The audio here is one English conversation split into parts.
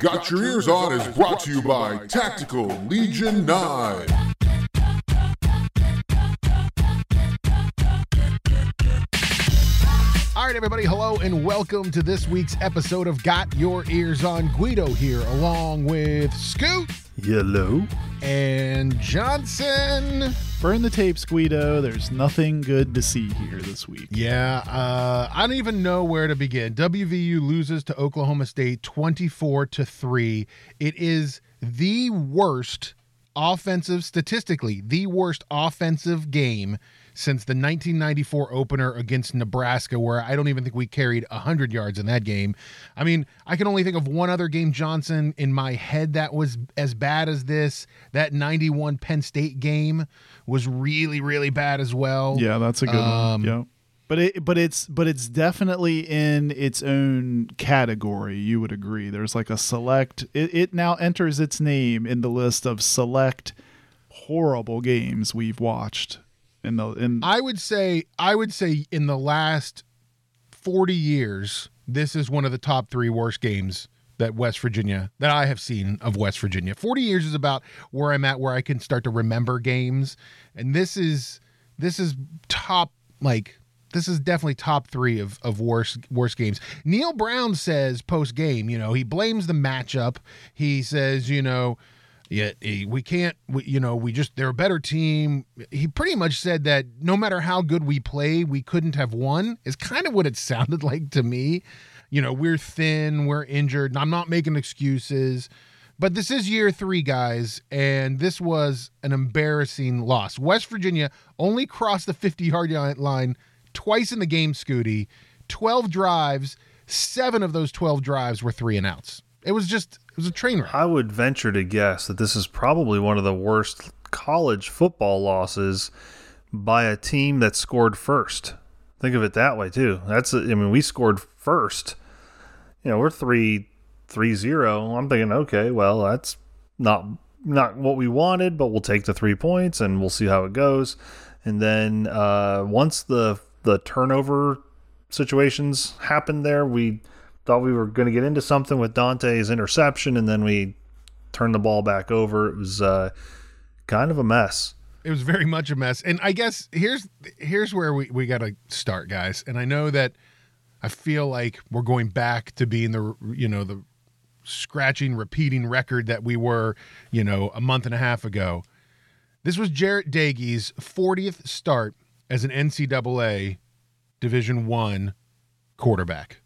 Got Your Ears On is brought to you by Tactical Legion 9. Right, everybody, hello and welcome to this week's episode of Got Your Ears on. Guido here, along with Scoot Yellow. and Johnson. Burn the tapes, Guido. There's nothing good to see here this week. Yeah, uh, I don't even know where to begin. WVU loses to Oklahoma State 24 to 3. It is the worst offensive, statistically, the worst offensive game since the 1994 opener against Nebraska, where I don't even think we carried 100 yards in that game. I mean, I can only think of one other game, Johnson, in my head that was as bad as this. That 91 Penn State game was really, really bad as well. Yeah, that's a good Um, one. Yeah. But it but it's but it's definitely in its own category, you would agree. There's like a select it, it now enters its name in the list of select horrible games we've watched in the in I would say I would say in the last 40 years this is one of the top 3 worst games that West Virginia that I have seen of West Virginia. 40 years is about where I'm at where I can start to remember games and this is this is top like this is definitely top three of, of worst worst games. Neal Brown says post game, you know, he blames the matchup. He says, you know, yeah, eh, we can't, we, you know, we just, they're a better team. He pretty much said that no matter how good we play, we couldn't have won, is kind of what it sounded like to me. You know, we're thin, we're injured. and I'm not making excuses, but this is year three, guys, and this was an embarrassing loss. West Virginia only crossed the 50 yard line twice in the game, Scooty. 12 drives, seven of those 12 drives were three and outs. It was just, it was a train wreck. I would venture to guess that this is probably one of the worst college football losses by a team that scored first. Think of it that way too. That's I mean we scored first. You know, we're 3 3-0. I'm thinking okay, well, that's not not what we wanted, but we'll take the 3 points and we'll see how it goes. And then uh, once the the turnover situations happened there, we thought we were going to get into something with Dante's interception, and then we turned the ball back over. It was uh, kind of a mess. it was very much a mess and i guess here's here's where we, we gotta start guys and i know that i feel like we're going back to being the you know the scratching repeating record that we were you know a month and a half ago this was jarrett Doege's 40th start as an ncaa division one quarterback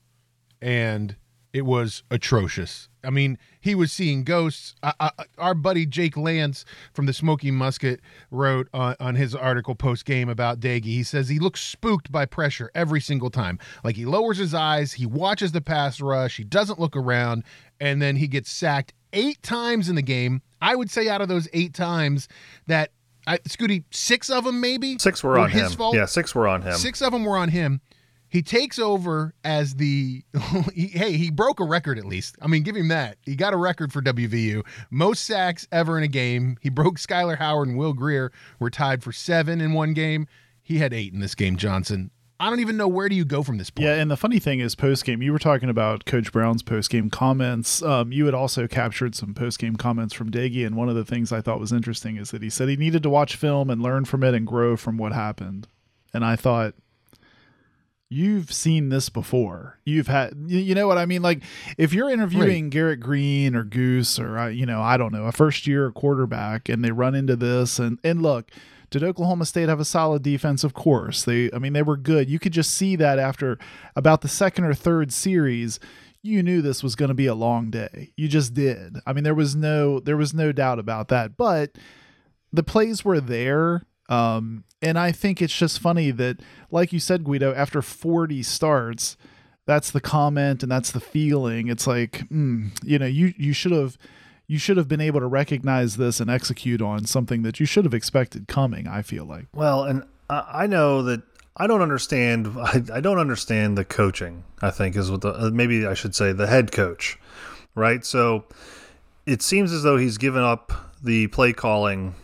and it was atrocious. I mean, he was seeing ghosts. I, I, our buddy Jake Lance from the Smoking Musket wrote on, on his article post game about Doege. He says he looks spooked by pressure every single time. Like he lowers his eyes, he watches the pass rush, he doesn't look around, and then he gets sacked eight times in the game. I would say out of those eight times that I, Scooty, six of them maybe Six were on his him. fault. Yeah, six were on him. Six of them were on him. He takes over as the he- hey, he broke a record at least. I mean, give him that. He got a record for WVU. Most sacks ever in a game. He broke Skyler Howard and Will Grier were tied for 7 in one game. He had 8 in this game, Johnson. I don't even know where do you go from this point. Yeah, and the funny thing is, post game, you were talking about Coach Brown's post game comments. Um, you had also captured some post game comments from Doege, and one of the things I thought was interesting is that he said he needed to watch film and learn from it and grow from what happened. And I thought, you've seen this before. You've had, you, know what I mean? Like, if you're interviewing Garrett Greene or Goose or, uh, you know, I don't know, a first year quarterback and they run into this, and, and look, did Oklahoma State have a solid defense? Of course. They I mean they were good. You could just see that after about the second or third series, you knew this was going to be a long day. You just did. I mean there was no there was no doubt about that. But the plays were there. Um, and I think it's just funny that, like you said, Guido, after 40 starts, that's the comment and that's the feeling. It's like, mm, you know, you you should have you should have been able to recognize this and execute on something that you should have expected coming. I feel like. Well, and I know that I don't understand. I, I don't understand the coaching. I think is what the uh, maybe I should say the head coach, right? So it seems as though he's given up the play calling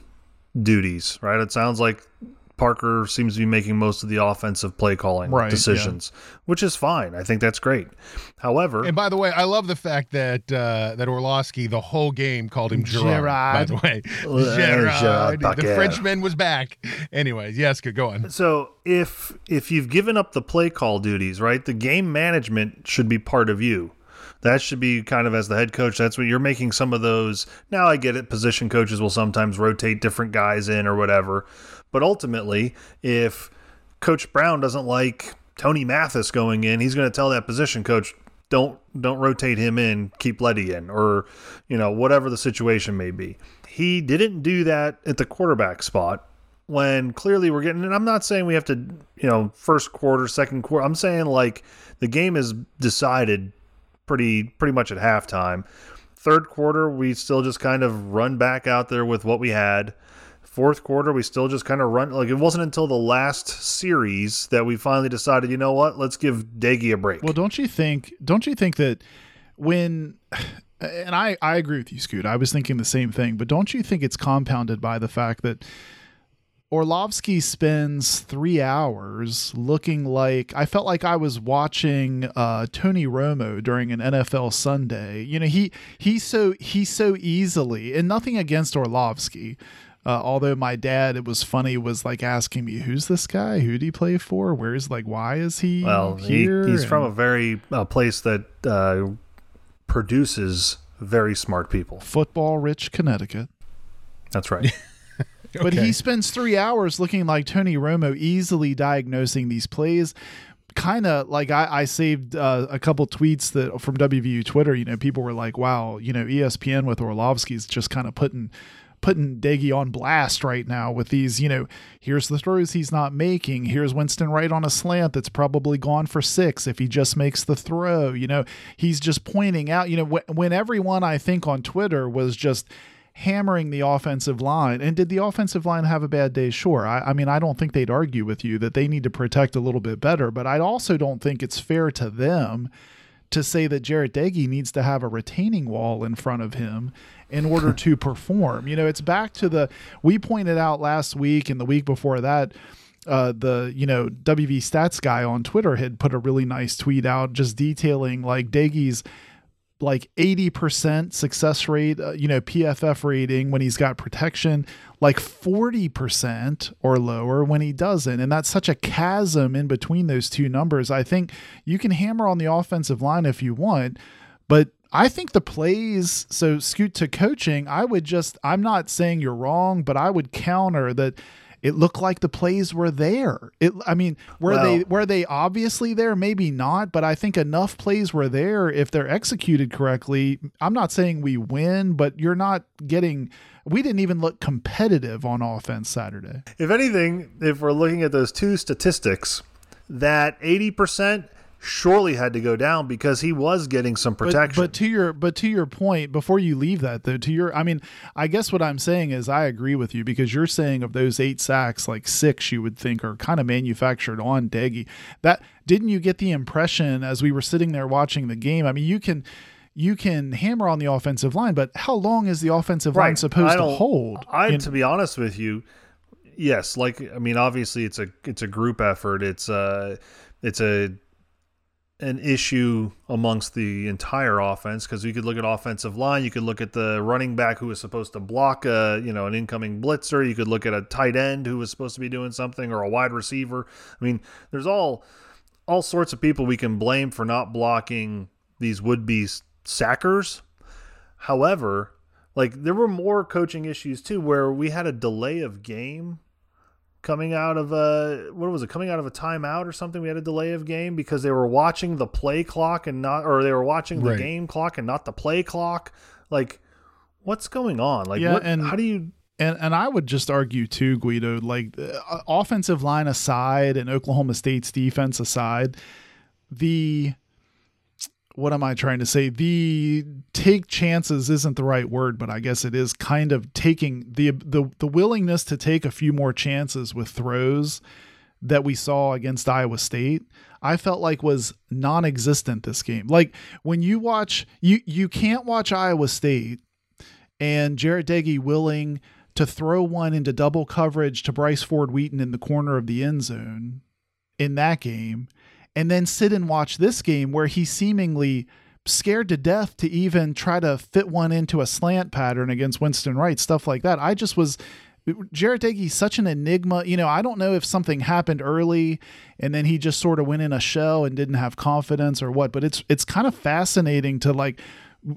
duties, right? It sounds like Parker seems to be making most of the offensive play calling Right, decisions, which is fine. I think that's great. However, And by the way, I love the fact that uh, that Orlovsky the whole game called him Gerard. By the way, Gerard. Gerard the Frenchman was back. Anyways, yes, good. Go on. So if if you've given up the play call duties, right, the game management should be part of you. That should be kind of as the head coach. That's what you're making some of those. Now I get it. Position coaches will sometimes rotate different guys in or whatever, but ultimately, if Coach Brown doesn't like Tony Mathis going in, he's going to tell that position coach, don't don't rotate him in, keep Leddie in, or you know whatever the situation may be. He didn't do that at the quarterback spot when clearly we're getting. And I'm not saying we have to, you know, first quarter, second quarter. I'm saying like the game is decided pretty pretty much at halftime. Third quarter, we still just kind of run back out there with what we had. Fourth quarter, we still just kind of run like it wasn't until the last series that we finally decided, you know what, let's give Doege a break. Well, don't you think? Don't you think that when and I I agree with you, Scoot. I was thinking the same thing, but don't you think it's compounded by the fact that Orlovsky spends three hours looking like I felt like I was watching uh, Tony Romo during an NFL Sunday. You know, he he's so he's so easily and nothing against Orlovsky. Uh, although my dad, it was funny, was like asking me, "Who's this guy? Who did he play for? Where's like why is he well, he, he's And- from a very uh, place that uh, produces very smart people. football rich Connecticut. That's right. But he spends three hours looking like Tony Romo, easily diagnosing these plays. Kind of like I, I saved uh, a couple tweets that from WVU Twitter. You know, people were like, "Wow, you know, ESPN with Orlovsky's just kind of putting putting Doege on blast right now with these. You know, here's the throws he's not making. Here's Winston Wright on a slant that's probably gone for six if he just makes the throw. You know, he's just pointing out. You know, wh- when everyone I think on Twitter was just hammering the offensive line. And did the offensive line have a bad day? Sure. I, I mean, I don't think they'd argue with you that they need to protect a little bit better, but I also don't think it's fair to them to say that Jarrett Doege needs to have a retaining wall in front of him in order to perform. You know, it's back to the we pointed out last week and the week before that uh, the you know WV stats guy on Twitter had put a really nice tweet out just detailing like Doege's like 80% success rate, uh, you know, PFF rating when he's got protection, like 40% or lower when he doesn't. And that's such a chasm in between those two numbers. I think you can hammer on the offensive line if you want, but I think the plays, so scoot to coaching, I would just, I'm not saying you're wrong, but I would counter that it looked like the plays were there. It, I mean, were Well- they were they obviously there? Maybe not, but I think enough plays were there if they're executed correctly. I'm not saying we win, but you're not getting. We didn't even look competitive on offense Saturday. if anything, if we're looking at those two statistics, that 80% surely had to go down because he was getting some protection. but to your but to your point, before you leave that though, to your I mean, I guess what I'm saying is I agree with you because you're saying of those eight sacks, like six you would think are kind of manufactured on Doege. That didn't you get the impression as we were sitting there watching the game? I mean, you can you can hammer on the offensive line, but how long is the offensive line supposed to hold? I, You to be honest with you, yes. Like, I mean, obviously, it's a it's a group effort. It's a it's a an issue amongst the entire offense because you could look at offensive line, you could look at the running back who was supposed to block a you know an incoming blitzer, you could look at a tight end who was supposed to be doing something or a wide receiver. I mean, there's all all sorts of people we can blame for not blocking these would be sackers. However, like there were more coaching issues too where we had a delay of game coming out of a what was it coming out of a timeout or something? We had a delay of game because they were watching the play clock and not or they were watching the Right. game clock and not the play clock. Like what's going on? Like Yeah, what, and- how do you And and I would just argue too, Guido, like uh, offensive line aside and Oklahoma State's defense aside, the what am I trying to say? The take chances isn't the right word, but I guess it is kind of taking the the the willingness to take a few more chances with throws that we saw against Iowa State, I felt like was non-existent this game. Like when you watch you you can't watch Iowa State and Jarrett Doege willing to throw one into double coverage to Bryce Ford Wheaton in the corner of the end zone in that game, and then sit and watch this game where he seemingly scared to death to even try to fit one into a slant pattern against Winston Wright, stuff like that. I just was Jarret Doege's such an enigma. You know, I don't know if something happened early and then he just sort of went in a shell and didn't have confidence or what, but it's it's kind of fascinating to like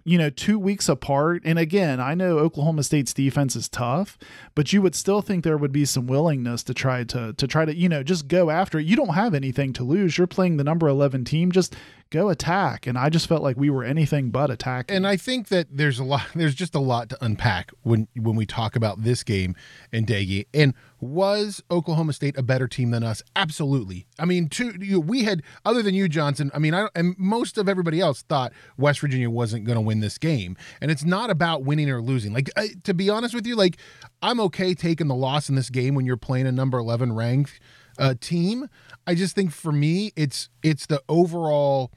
you know, two weeks apart. And again, I know Oklahoma State's defense is tough, but you would still think there would be some willingness to try to to try to, you know, just go after it. You don't have anything to lose. You're playing the number 11 team. Just go attack. And I just felt like we were anything but attacking. And I think that there's a lot there's just a lot to unpack when when we talk about this game and Doege. And was Oklahoma State a better team than us? Absolutely. I mean, to you, we had other than you, Johnson. I mean, I and most of everybody else thought West Virginia wasn't going to win this game, and it's not about winning or losing. Like I, to be honest with you, like I'm okay taking the loss in this game when you're playing a number 11 ranked uh, team. I just think for me, it's it's the overall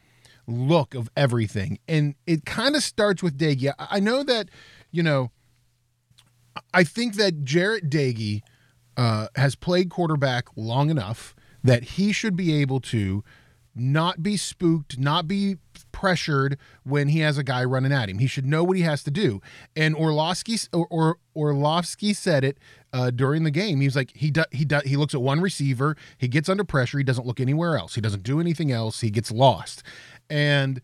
look of everything. And it kind of starts with Doege. I know that, you know, I think that Jarrett Doege uh, has played quarterback long enough that he should be able to not be spooked, not be pressured when he has a guy running at him. He should know what he has to do. And Orlovsky or, or Orlovsky said it uh, during the game. He's like he do, he do, he looks at one receiver, he gets under pressure, he doesn't look anywhere else. He doesn't do anything else. He gets lost. And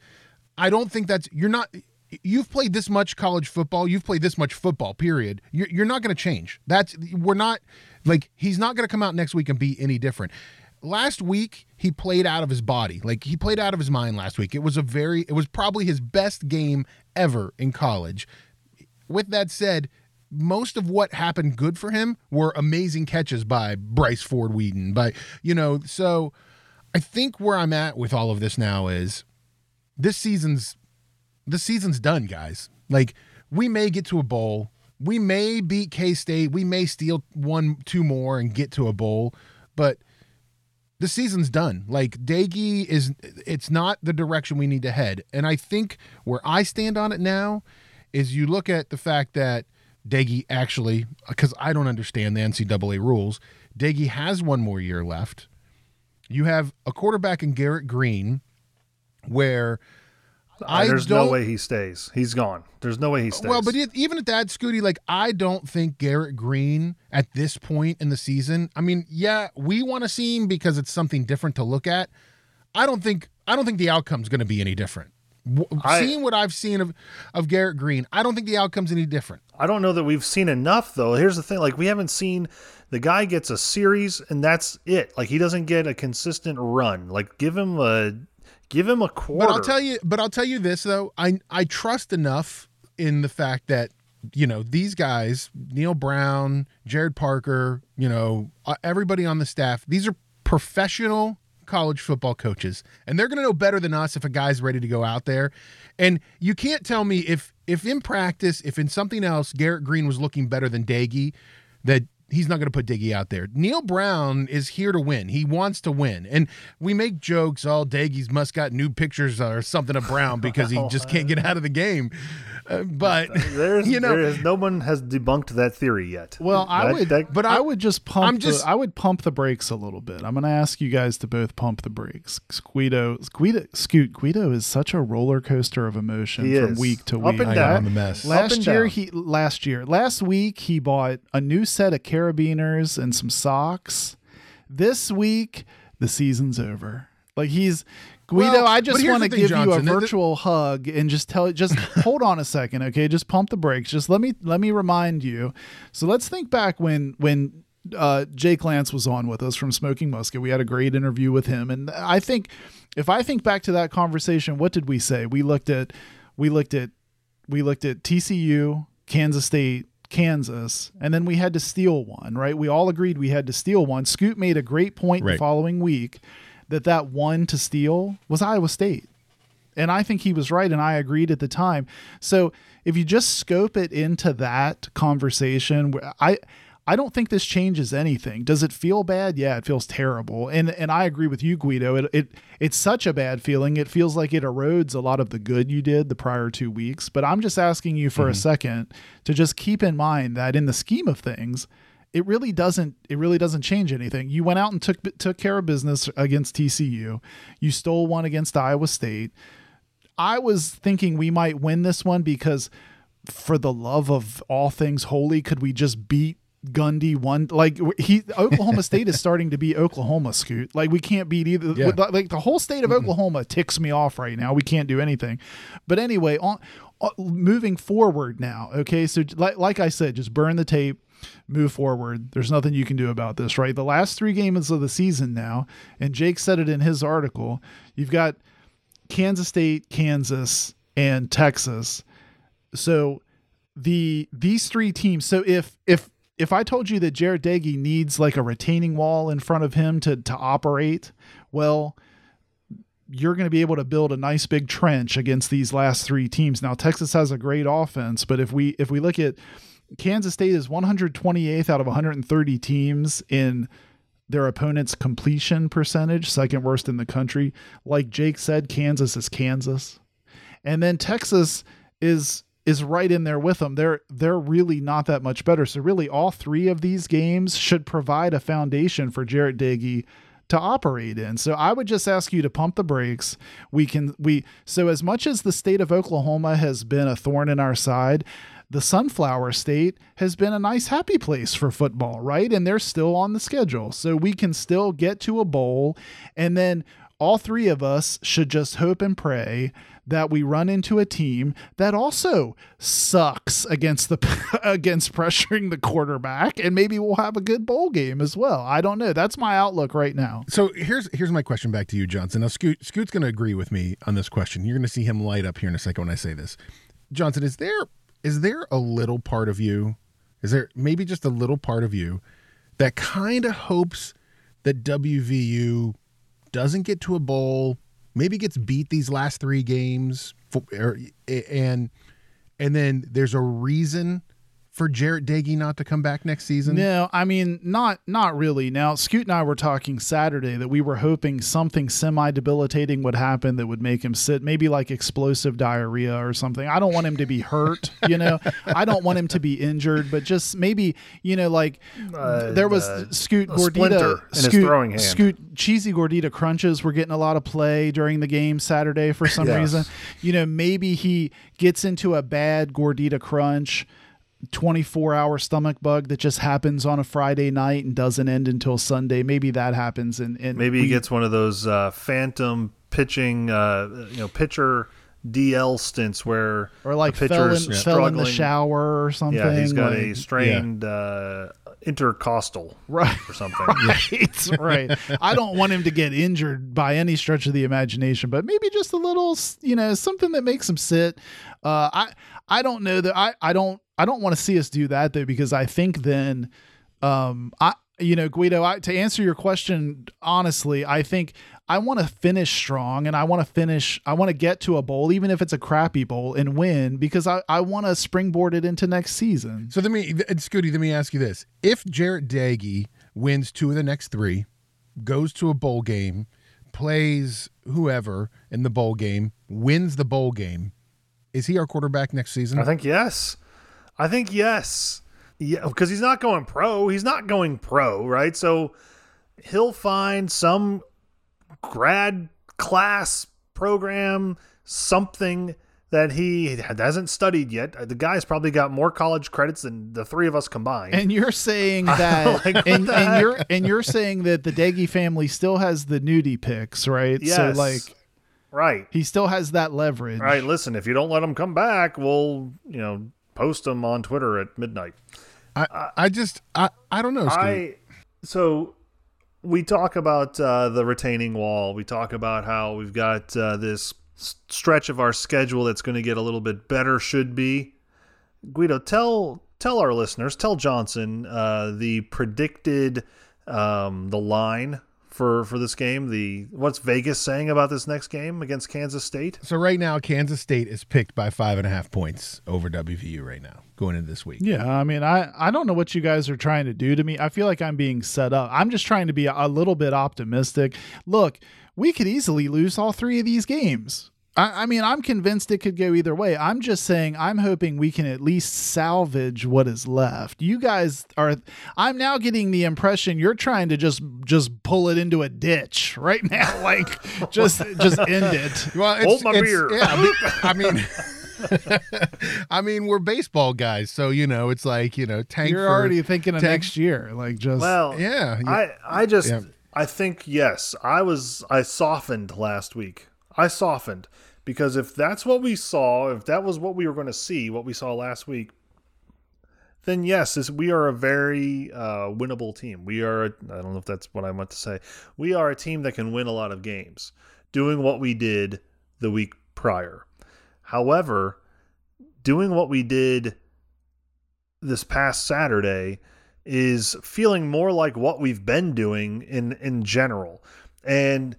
I don't think that's you're not you've played this much college football, you've played this much football, period. You're, you're not going to change. That's we're not like he's not going to come out next week and be any different. Last week he played out of his body. Like he played out of his mind last week. It was a very it was probably his best game ever in college. With that said, most of what happened good for him were amazing catches by Bryce Ford Wheaton. By you know, so I think where I'm at with all of this now is this season's this season's done, guys. Like we may get to a bowl, we may beat K State, we may steal one, two more and get to a bowl, but the season's done. Like Doege is, it's not the direction we need to head. And I think where I stand on it now is you look at the fact that Doege actually, because I don't understand the NCAA rules, Doege has one more year left. You have a quarterback in Garrett Greene, where I there's no way he stays. He's gone. There's no way he stays. Well, but even at that, Scooty, like I don't think Garrett Greene at this point in the season. I mean, yeah, we want to see him because it's something different to look at. I don't think I don't think the outcome's going to be any different. I, seeing what I've seen of of Garrett Greene, I don't think the outcome's any different. I don't know that we've seen enough though. Here's the thing: like we haven't seen the guy gets a series and that's it. Like he doesn't get a consistent run. Like give him a give him a quarter. But I'll tell you. But I'll tell you this though. I I trust enough in the fact that you know these guys, Neal Brown, Gerad Parker, you know uh, everybody on the staff. These are professional college football coaches and they're going to know better than us if a guy's ready to go out there and you can't tell me if if in practice if in something else garrett Greene was looking better than Doege, that he's not going to put Doege out there. Neal Brown is here to win. He wants to win. And we make jokes, all oh, must got new pictures or something of Brown because he oh, just can't get out of the game. But there's you know, there is, no one has debunked that theory yet. Well, I that, would, that, but I, I, would just pump. I'm just, the, I would pump the brakes a little bit. I'm going to ask you guys to both pump the brakes. Guido, Guido, Scoot, Guido is such a roller coaster of emotion he from is. week to week. Up and down. the mess. Last year, down. he last year, last week he bought a new set of carabiners and some socks. This week, the season's over. Like he's Guido, well, I just want to give you a virtual hug and just tell just hold on a second, okay? Just pump the brakes. Just let me let me remind you. So let's think back when when uh, Jake Lance was on with us from Smoking Musket. We had a great interview with him, and I think if I think back to that conversation, what did we say? We looked at we looked at we looked at TCU, Kansas State, Kansas, and then we had to steal one, right? We all agreed we had to steal one. Scoot made a great point right. the following week that that one to steal was Iowa State. And I think he was right, and I agreed at the time. So if you just scope it into that conversation, I I don't think this changes anything. Does it feel bad? Yeah, it feels terrible. And and I agree with you, Guido. It it it's such a bad feeling. It feels like it erodes a lot of the good you did the prior two weeks. But I'm just asking you for a mm-hmm. second to just keep in mind that in the scheme of things, it really doesn't it really doesn't change anything. You went out and took took care of business against TCU. You stole one against Iowa State. I was thinking we might win this one because for the love of all things holy, could we just beat Gundy one like he Oklahoma State is starting to be Oklahoma scoot like we can't beat either Yeah. like the whole state of Oklahoma ticks me off right now we can't do anything but anyway on, on moving forward now okay so like, like I said just burn the tape move forward. There's nothing you can do about this right? The last three games of the season now and Jake said it in his article you've got Kansas State Kansas and Texas. So the these three teams so if if if I told you that Jared Doege needs like a retaining wall in front of him to to operate, well, you're going to be able to build a nice big trench against these last three teams. Now Texas has a great offense, but if we if we look at Kansas State is 128th out of 130 teams in their opponent's completion percentage, second worst in the country. Like Jake said, Kansas is Kansas. And then Texas is is right in there with them. They're they're really not that much better. So really all three of these games should provide a foundation for Jarrett Doege to operate in. So I would just ask you to pump the brakes. We can we so as much as the state of Oklahoma has been a thorn in our side, the Sunflower State has been a nice happy place for football, right? And they're still on the schedule. So we can still get to a bowl and then all three of us should just hope and pray that we run into a team that also sucks against the against pressuring the quarterback and maybe we'll have a good bowl game as well. I don't know. That's my outlook right now. So here's here's my question back to you, Johnson. Now Scoot Scoot's going to agree with me on this question. You're going to see him light up here in a second when I say this. Johnson, is there is there a little part of you, is there maybe just a little part of you that kind of hopes that WVU doesn't get to a bowl, maybe gets beat these last three games, or, er, and and then there's a reason for Jarrett Doege not to come back next season? No, I mean not not really. Now, Scoot and I were talking Saturday that we were hoping something semi-debilitating would happen that would make him sit, maybe like explosive diarrhea or something. I don't want him to be hurt, you know. I don't want him to be injured, but just maybe, you know, like Uh, there was uh, Scoot a Gordita, splinter in his Scoot, throwing hand. Scoot cheesy Gordita crunches were getting a lot of play during the game Saturday for some Yes. reason. You know, maybe he gets into a bad Gordita crunch. 24 hour stomach bug that just happens on a Friday night and doesn't end until Sunday. Maybe that happens. And, and Maybe we- he gets one of those uh, phantom pitching, uh, you know, pitcher DL stints where or like the fell in, fell in the shower or something. Yeah, he's got a like- strained uh, intercostal right. or something. Right, right. I don't want him to get injured by any stretch of the imagination, but maybe just a little, you know, something that makes him sit. Uh, I, I don't know that I, I don't, I don't want to see us do that though, because I think then, um, I, you know, Guido, I, to answer your question honestly, I think I want to finish strong and I want to finish, I want to get to a bowl, even if it's a crappy bowl and win because I, I want to springboard it into next season. So let me, Scooty, let me ask you this: If Jarrett Doege wins two of the next three, goes to a bowl game, plays whoever in the bowl game, wins the bowl game, is he our quarterback next season? I think yes. I think yes. Yeah, because he's not going pro. He's not going pro, right? So he'll find some grad class program, something that he hasn't studied yet. The guy's probably got more college credits than the three of us combined. And you're saying that, Like, and, and you're and you're saying that the Doege family still has the nudie pics, right? So like right. he still has that leverage. Right. listen, if you don't let him come back, we'll, you know, post them on Twitter at midnight. I, I just, I, I don't know. I so we talk about uh, the retaining wall. We talk about how we've got uh, this stretch of our schedule that's going to get a little bit better. Should be Guido. Tell tell our listeners. Tell Johnson uh, the predicted um, the line for for this game? The what's Vegas saying about this next game against Kansas State? So right now, Kansas State is picked by five and a half points over WVU right now going into this week. Yeah, I mean, I I don't know what you guys are trying to do to me. I feel like I'm being set up. I'm just trying to be a little bit optimistic. Look, we could easily lose all three of these games. I, I mean, I'm convinced it could go either way. I'm just saying, I'm hoping we can at least salvage what is left. You guys are. I'm now getting the impression you're trying to just just pull it into a ditch right now, like just just end it. Well, it's, Hold my it's- beer. Yeah, I mean. I mean I mean, we're baseball guys, so you know it's like you know tank. You're for- already thinking of tank- next year, like just Well, Yeah, you- I I just yeah. I think yes, I was I softened last week. I softened because if that's what we saw, if that was what we were going to see, what we saw last week, then yes, this, we are a very uh, winnable team. We are. I don't know if that's what I meant to say. We are a team that can win a lot of games, doing what we did the week prior. However, doing what we did this past Saturday is feeling more like what we've been doing in in general. And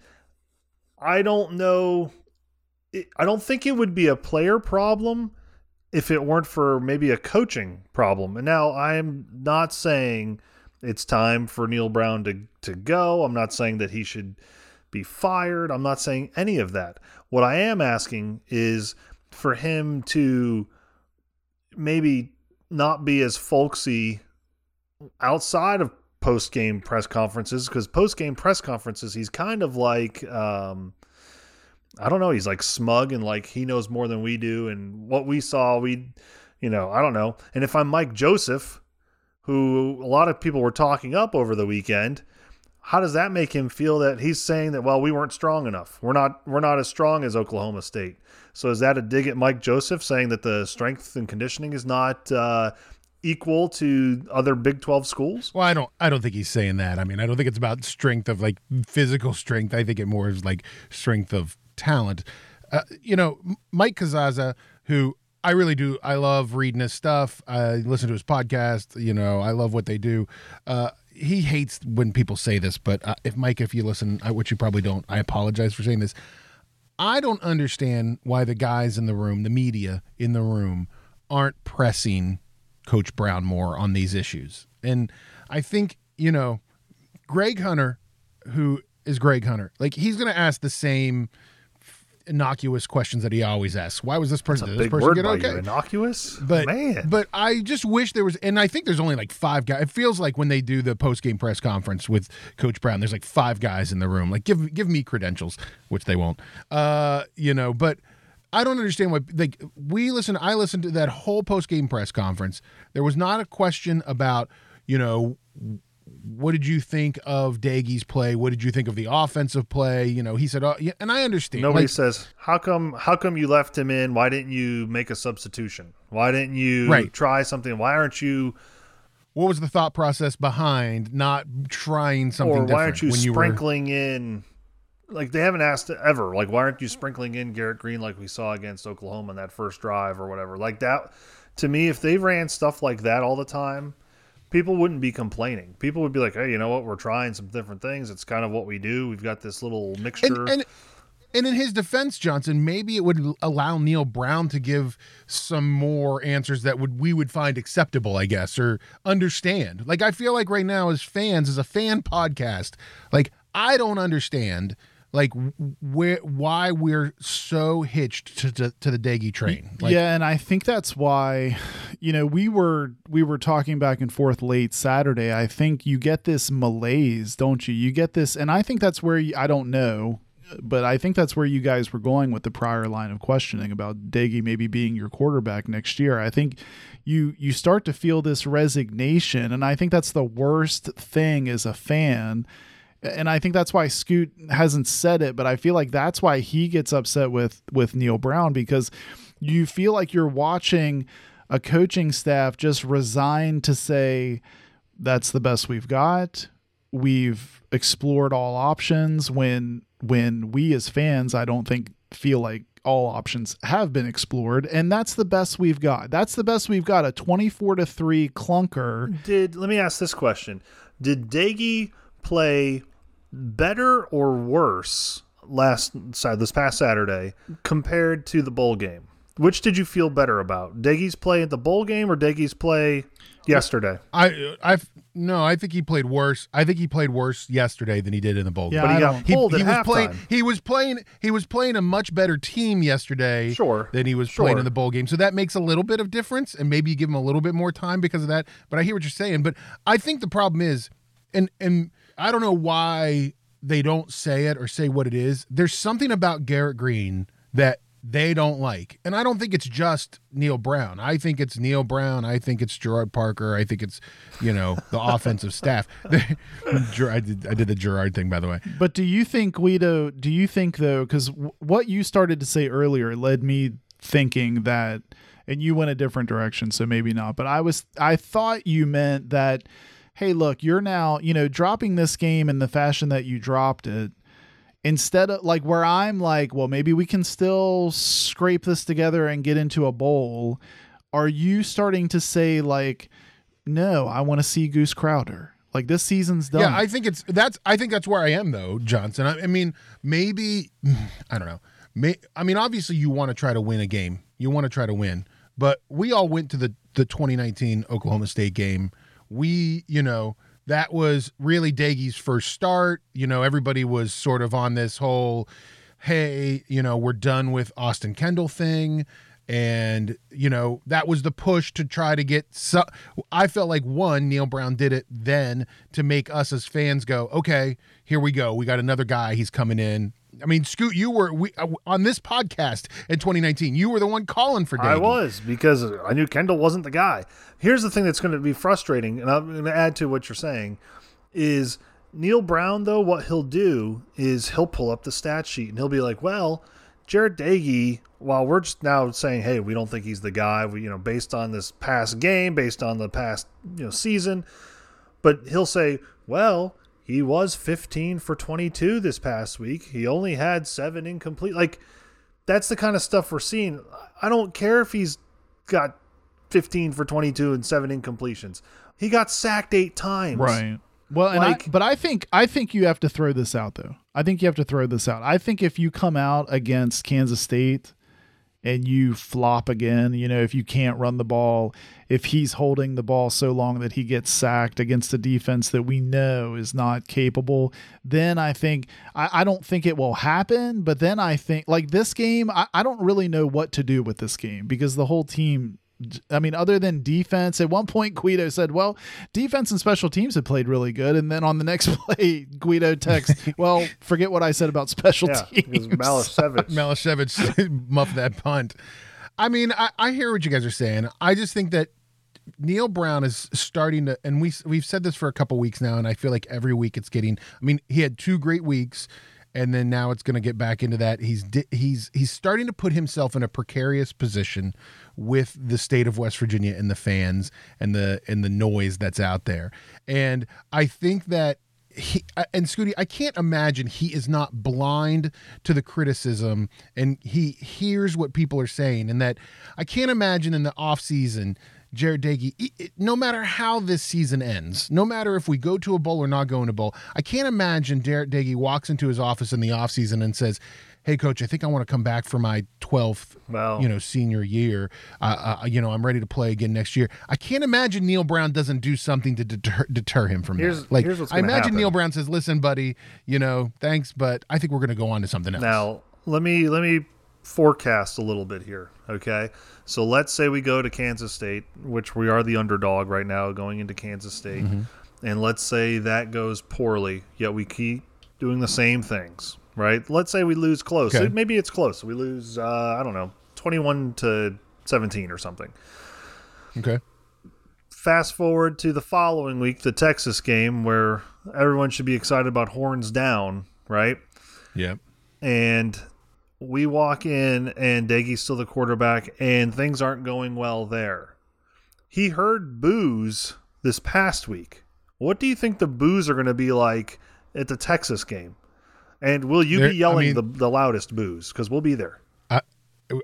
I don't know I don't think it would be a player problem if it weren't for maybe a coaching problem. And now I'm not saying it's time for Neal Brown to to go. I'm not saying that he should be fired. I'm not saying any of that. What I am asking is for him to maybe not be as folksy outside of post game press conferences because post game press conferences he's kind of like um I don't know he's like smug and like he knows more than we do. And what we saw we you know I don't know. And if I'm Mike Joseph who a lot of people were talking up over the weekend how does that make him feel that he's saying that well we weren't strong enough? We're not we're not as strong as Oklahoma State. So is that a dig at Mike Joseph saying that the strength and conditioning is not uh, equal to other Big 12 schools? Well, I don't. I don't think he's saying that. I mean, I don't think it's about strength of like physical strength. I think it more is like strength of talent. Uh, you know, Mike Casazza, who I really do. I love reading his stuff. I listen to his podcast. You know, I love what they do. Uh, he hates when people say this, but uh, if Mike, if you listen, I, which you probably don't, I apologize for saying this. I don't understand why the guys in the room, the media in the room, aren't pressing Coach Brown more on these issues. And I think, you know, Greg Hunter, who is Greg Hunter, like he's going to ask the same innocuous questions that he always asks. Why was this person, did this person get okay? you, innocuous. But man, but I just wish there was, and I think there's only like five guys. It feels like when they do the post game press conference with Coach Brown, there's like five guys in the room. Like give give me credentials, which they won't. Uh, you know, but I don't understand why. Like we listen, I listened to that whole post game press conference. There was not a question about you know what did you think of Doege's play? What did you think of the offensive play? You know, he said, oh, yeah, and I understand. nobody Like, says how come how come you left him in? Why didn't you make a substitution? Why didn't you Right. try something? Why aren't you what was the thought process behind not trying something or why aren't you you were sprinkling in like they haven't asked ever like why aren't you sprinkling in Garrett Greene like we saw against Oklahoma in that first drive or whatever? Like that to me if they ran stuff like that all the time people wouldn't be complaining. People would be like hey you know what? We're trying some different things. It's kind of what we do. We've got this little mixture. and, and and in his defense, Johnson, maybe it would allow Neal Brown to give some more answers that would we would find acceptable, I guess, or understand. Like I feel like right now, as fans, as a fan podcast, like I don't understand like where why we're so hitched to to, to the Doege train. Like, yeah, and I think that's why, you know, we were we were talking back and forth late Saturday. I think you get this malaise, don't you? You get this, and I think that's where you, I don't know, but I think that's where you guys were going with the prior line of questioning about Doege maybe being your quarterback next year. I think you you start to feel this resignation, and I think that's the worst thing as a fan and I think that's why Scoot hasn't said it, but I feel like that's why he gets upset with with Neal Brown because you feel like you're watching a coaching staff just resigned to say that's the best we've got. We've explored all options when when we as fans I don't think feel like all options have been explored and that's the best we've got. That's the best we've got a 24 to 3 clunker. did let me ask this question did Doege play better or worse last this past Saturday compared to the bowl game? Which did you feel better about? Doege's play at the bowl game or Doege's play yesterday? I I no, I think he played worse. I think he played worse yesterday than he did in the bowl. Yeah, game. But he I got he, pulled he at was halftime. playing he was playing he was playing a much better team yesterday Sure. than he was Sure. playing in the bowl game. So that makes a little bit of difference and maybe you give him a little bit more time because of that. But I hear what you're saying. But I think the problem is and and I don't know why they don't say it or say what it is. There's something about Garrett Greene that they don't like. And I don't think it's just Neal Brown. I think it's Neal Brown. I think it's Gerard Parker. I think it's, you know, the offensive staff. I did I did the Gerard thing by the way. But do you think Guido? Do you think though? Because w- what you started to say earlier led me thinking that, and you went a different direction, so maybe not. But I was, I thought you meant that. Hey, look, you're now, you know, dropping this game in the fashion that you dropped it. Instead of like where I'm like, well, maybe we can still scrape this together and get into a bowl. Are you starting to say like, no, I want to see Goose Crowder? Like this season's done. Yeah, I think it's that's I think that's where I am though, Johnson. I, I mean, maybe I don't know. May, I mean, obviously you want to try to win a game. You want to try to win. But we all went to the the 2019 Oklahoma State game. We, you know, that was really Doege's first start. You know, everybody was sort of on this whole hey, you know, we're done with Austin Kendall thing. And you know that was the push to try to get so i felt like one neal brown did it then to make us as fans go okay here we go. We got another guy. He's coming in i mean scoot you were we, uh, on this podcast in 2019 you were the one calling for I was because I knew Kendall wasn't the guy. Here's the thing that's going to be frustrating, and I'm going to add to what you're saying is Neal Brown though. What he'll do is he'll pull up the stat sheet and he'll be like, "Well, Jared Doege." While we're just now saying, "Hey, we don't think he's the guy," we, you know, based on this past game, based on the past you know season, but he'll say, "Well." He was 15 for 22 this past week. He only had seven incomplete. Like, that's the kind of stuff we're seeing. I don't care if he's got 15 for 22 and seven incompletions. He got sacked eight times. Right. Well, and Like- I, but I think I think you have to throw this out though. I think you have to throw this out. I think if you come out against Kansas State and you flop again, you know, if you can't run the ball, if he's holding the ball so long that he gets sacked against a defense that we know is not capable, then I think I, I don't think it will happen. But then I think like this game, I, I don't really know what to do with this game because the whole team I mean, other than defense, at one point Guido said, "Well, defense and special teams have played really good," and then on the next play, Guido texts, "Well, forget what I said about special Yeah, teams." Malashevich. Malashevich muffed that punt. I mean, I, I hear what you guys are saying. I just think that Neal Brown is starting to, and we we've said this for a couple weeks now, and I feel like every week it's getting. I mean, he had two great weeks, and then now it's going to get back into that. He's he's he's starting to put himself in a precarious position with the state of West Virginia and the fans and the and the noise that's out there, and I think that he and Scooty, I can't imagine he is not blind to the criticism and he hears what people are saying, and that I can't imagine in the off season. Jared Doege, no matter how this season ends, no matter if we go to a bowl or not going to a bowl, I can't imagine Jared Doege walks into his office in the offseason and says, Hey, coach, I think I want to come back for my 12th, Well- you know, senior year. Uh, uh, you know, I'm ready to play again next year. I can't imagine Neal Brown doesn't do something to deter, deter him from Here's- that. Like, I imagine happen. Neal Brown says, "Listen, buddy, you know, thanks, but I think we're going to go on to something else." Now, let me let me forecast a little bit here, okay? So let's say we go to Kansas State, which we are the underdog right now going into Kansas State. And let's say that goes poorly, yet we keep doing the same things, right? Let's say we lose close. Okay. Maybe it's close. We lose uh, I don't know, 21 to 17 or something. okay, fast forward to the following week, the Texas game, where everyone should be excited about horns down, right? yeah, And we walk in, and Doege's still the quarterback, and things aren't going well there. He heard boos this past week. What do you think the boos are going to be like at the Texas game? And will you There- be I yelling mean- the, the loudest boos? Because we'll be there. I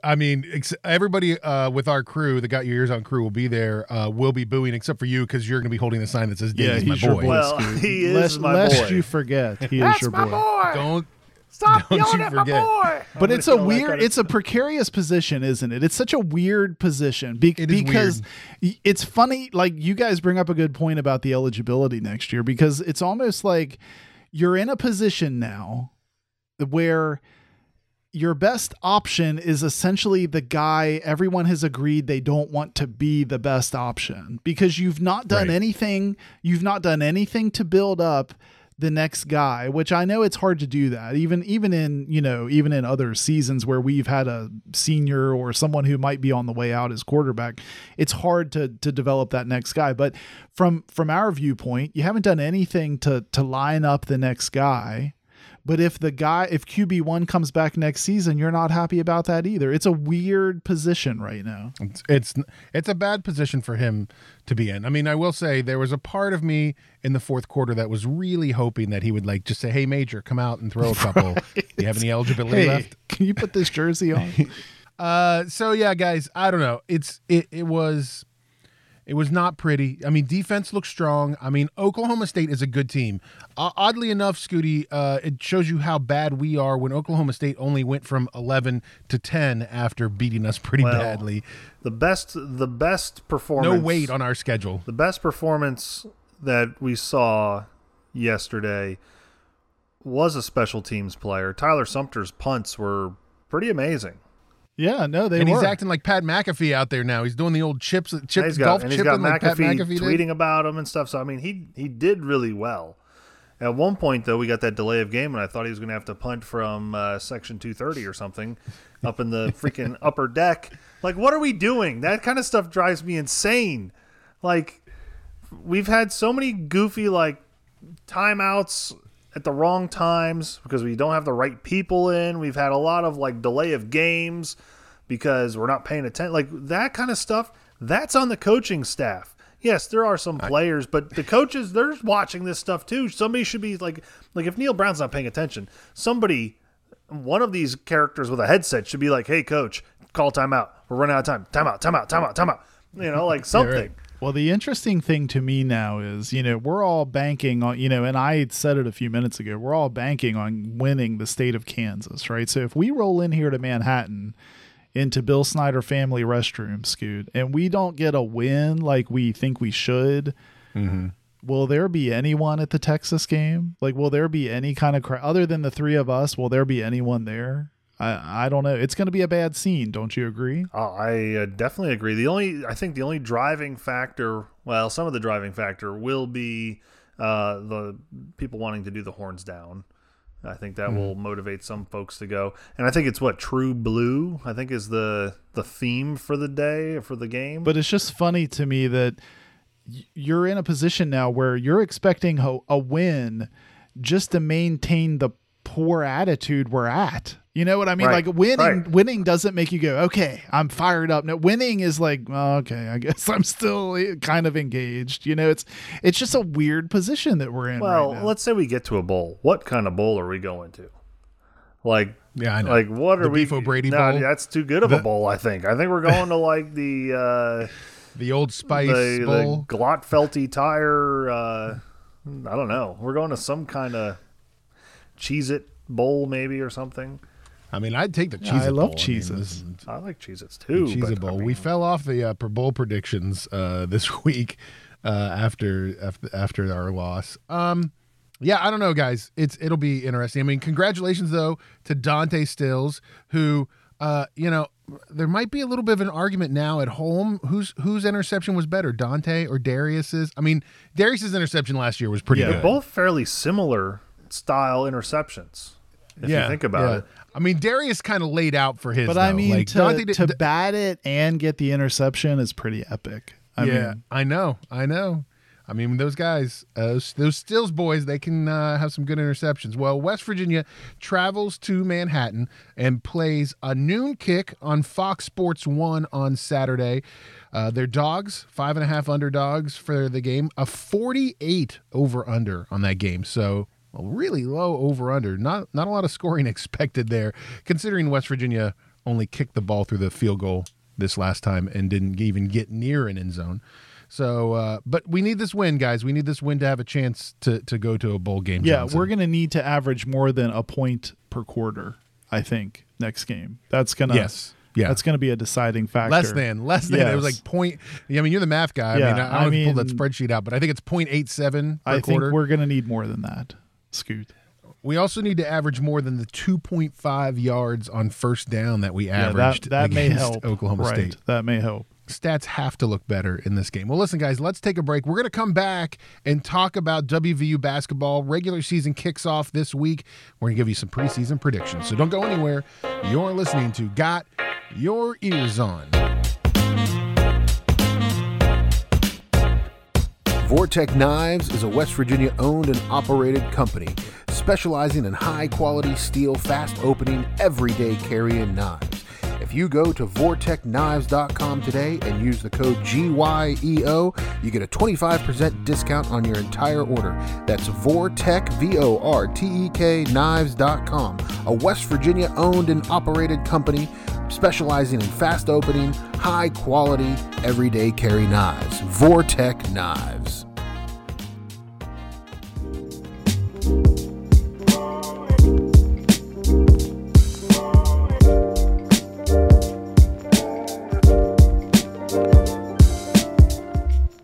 I mean, ex- everybody uh, with our crew, the Got Your Ears On crew, will be there. Uh, will be booing, except for you, because you're going to be holding the sign that says "Doege's my he's your boy." boy. Well, he is lest, my lest boy. you forget, he is your boy. Don't Stop Don't yelling you at forget. my boy. But it's a weird, it's a precarious position, isn't it? It's such a weird position be- It is because y- it's funny. Like you guys bring up a good point about the eligibility next year because it's almost like you're in a position now where your best option is essentially the guy everyone has agreed they don't want to be the best option because you've not done Right. anything you've not done anything to build up the next guy which i know it's hard to do that. Even even in you know even in other seasons where we've had a senior or someone who might be on the way out as quarterback it's hard to to develop that next guy. But from from our viewpoint you haven't done anything to to line up the next guy but if the guy, if QB1 comes back next season, you're not happy about that either. It's a weird position right now. It's, it's it's a bad position for him to be in. I mean, I will say there was a part of me in the fourth quarter that was really hoping that he would like just say, "Hey, Major, come out and throw a couple." Do you have any eligibility Hey, left? can you put this jersey on? Uh, so yeah, guys, I don't know. It's it it was it was not pretty. I mean, defense looks strong. I mean, Oklahoma State is a good team. Uh, oddly enough, Scooty, uh, it shows you how bad we are when Oklahoma State only went from 11 to 10 after beating us pretty Well, badly. The best, the best performance. No weight on our schedule. The best performance that we saw yesterday was a special teams player. Tyler Sumpter's punts were pretty amazing. Yeah, no, they and were. he's acting like Pat McAfee out there now. He's doing the old chips, And chip, he's got, golf and he's got chipping like Pat McAfee, McAfee did. tweeting about him and stuff. So I mean, he he did really well. At one point, though, we got that delay of game, and I thought he was going to have to punt from uh, section 230 or something up in the freaking upper deck. Like, what are we doing? That kind of stuff drives me insane. Like, we've had so many goofy like timeouts at the wrong times because we don't have the right people in. We've had a lot of like delay of games because we're not paying attention. Like that kind of stuff, that's on the coaching staff. Yes, there are some players, but the coaches they're watching this stuff too. Somebody should be like like if Neal Brown's not paying attention, somebody one of these characters with a headset should be like, "Hey coach, call timeout. We're running out of time. Timeout, timeout, timeout, timeout." You know, like something. Well, the interesting thing to me now is, you know, we're all banking on, you know, and I said it a few minutes ago, we're all banking on winning the state of Kansas, right? So if we roll in here to Manhattan into Bill Snyder family restroom, Scoot, and we don't get a win like we think we should, mm-hmm. will there be anyone at the Texas game? Like, will there be any kind of crowd other than the three of us? Will there be anyone there? I, I don't know. It's going to be a bad scene. Don't you agree? Oh, I uh, definitely agree. The only, I think, the only driving factor, well, some of the driving factor will be uh, the people wanting to do the horns down. I think that will motivate some folks to go, and I think it's what True Blue. I think is the the theme for the day for the game. But it's just funny to me that you're in a position now where you're expecting a, a win just to maintain the poor attitude we're at. You know what I mean? Right, Like winning, right. winning doesn't make you go, okay, I'm fired up. No, winning is like, oh, okay, I guess I'm still kind of engaged. You know, it's it's just a weird position that we're in. well, right now. let's say we get to a bowl. What kind of bowl are we going to? Like, Yeah, I know. like what are The we? Beef O'Brady Nah, Bowl? That's too good of a bowl. I think. I think we're going to like the. Uh, the old Spice the, Bowl. the Glotfelty tire. Uh, I don't know. We're going to some kind of cheese It bowl, maybe, or something. I mean, I'd take the Yeah, I love cheeses. Cheez-Its. I like cheeses too. Cheez but, It I Bowl. mean, we fell off the uh, per bowl predictions uh, this week uh, after, after after our loss. Um, yeah, I don't know, guys. It's it'll be interesting. I mean, congratulations though to Dante Stills, who uh, you know there might be a little bit of an argument now at home. Whose whose interception was better, Dante or Darius's? I mean, Darius's interception last year was pretty Yeah. good. They're both fairly similar style interceptions. If you think about yeah. it. I mean, Darius kind of laid out for his. but I mean, like, to, Dante did- to bat it and get the interception is pretty epic. I yeah, mean, I know, I know. I mean, those guys, uh, those, Stills boys, they can uh, have some good interceptions. Well, West Virginia travels to Manhattan and plays a noon kick on Fox Sports One on Saturday. Uh, they're dogs, five and a half underdogs for the game, a 48 over under on that game. So a really low over under. Not not a lot of scoring expected there, considering West Virginia only kicked the ball through the field goal this last time and didn't even get near an end zone. So, uh, but we need this win, guys. We need this win to have a chance to to go to a bowl game. Yeah, Johnson. we're going to need to average more than a point per quarter, I think, next game. That's going to yes, yeah. That's going to be a deciding factor. Less than, less than. It was like point. I mean, you're the math guy. Yeah, I mean, I, I I if pulled that spreadsheet out, but I think it's 0.87 per I think quarter. we're going to need more than that. Scoot. We also need to average more than the 2.5 yards on first down that we Yeah, that, averaged that may against help. Oklahoma right. State. That may help. Stats have to look better in this game. Well, listen, guys, let's take a break. We're going to come back and talk about WVU basketball. Regular season kicks off this week. We're going to give you some preseason predictions. So don't go anywhere. You're listening to Got Your Ears On. Vortek Knives is a West Virginia owned and operated company specializing in high quality steel, fast opening, everyday carrying knives. If you go to vortekknives.com today and use the code GYEO, you get a 25% discount on your entire order. That's Vortek, V O R T E K knives.com, a West Virginia owned and operated company specializing in fast opening, high quality, everyday carry knives. Vortek Knives.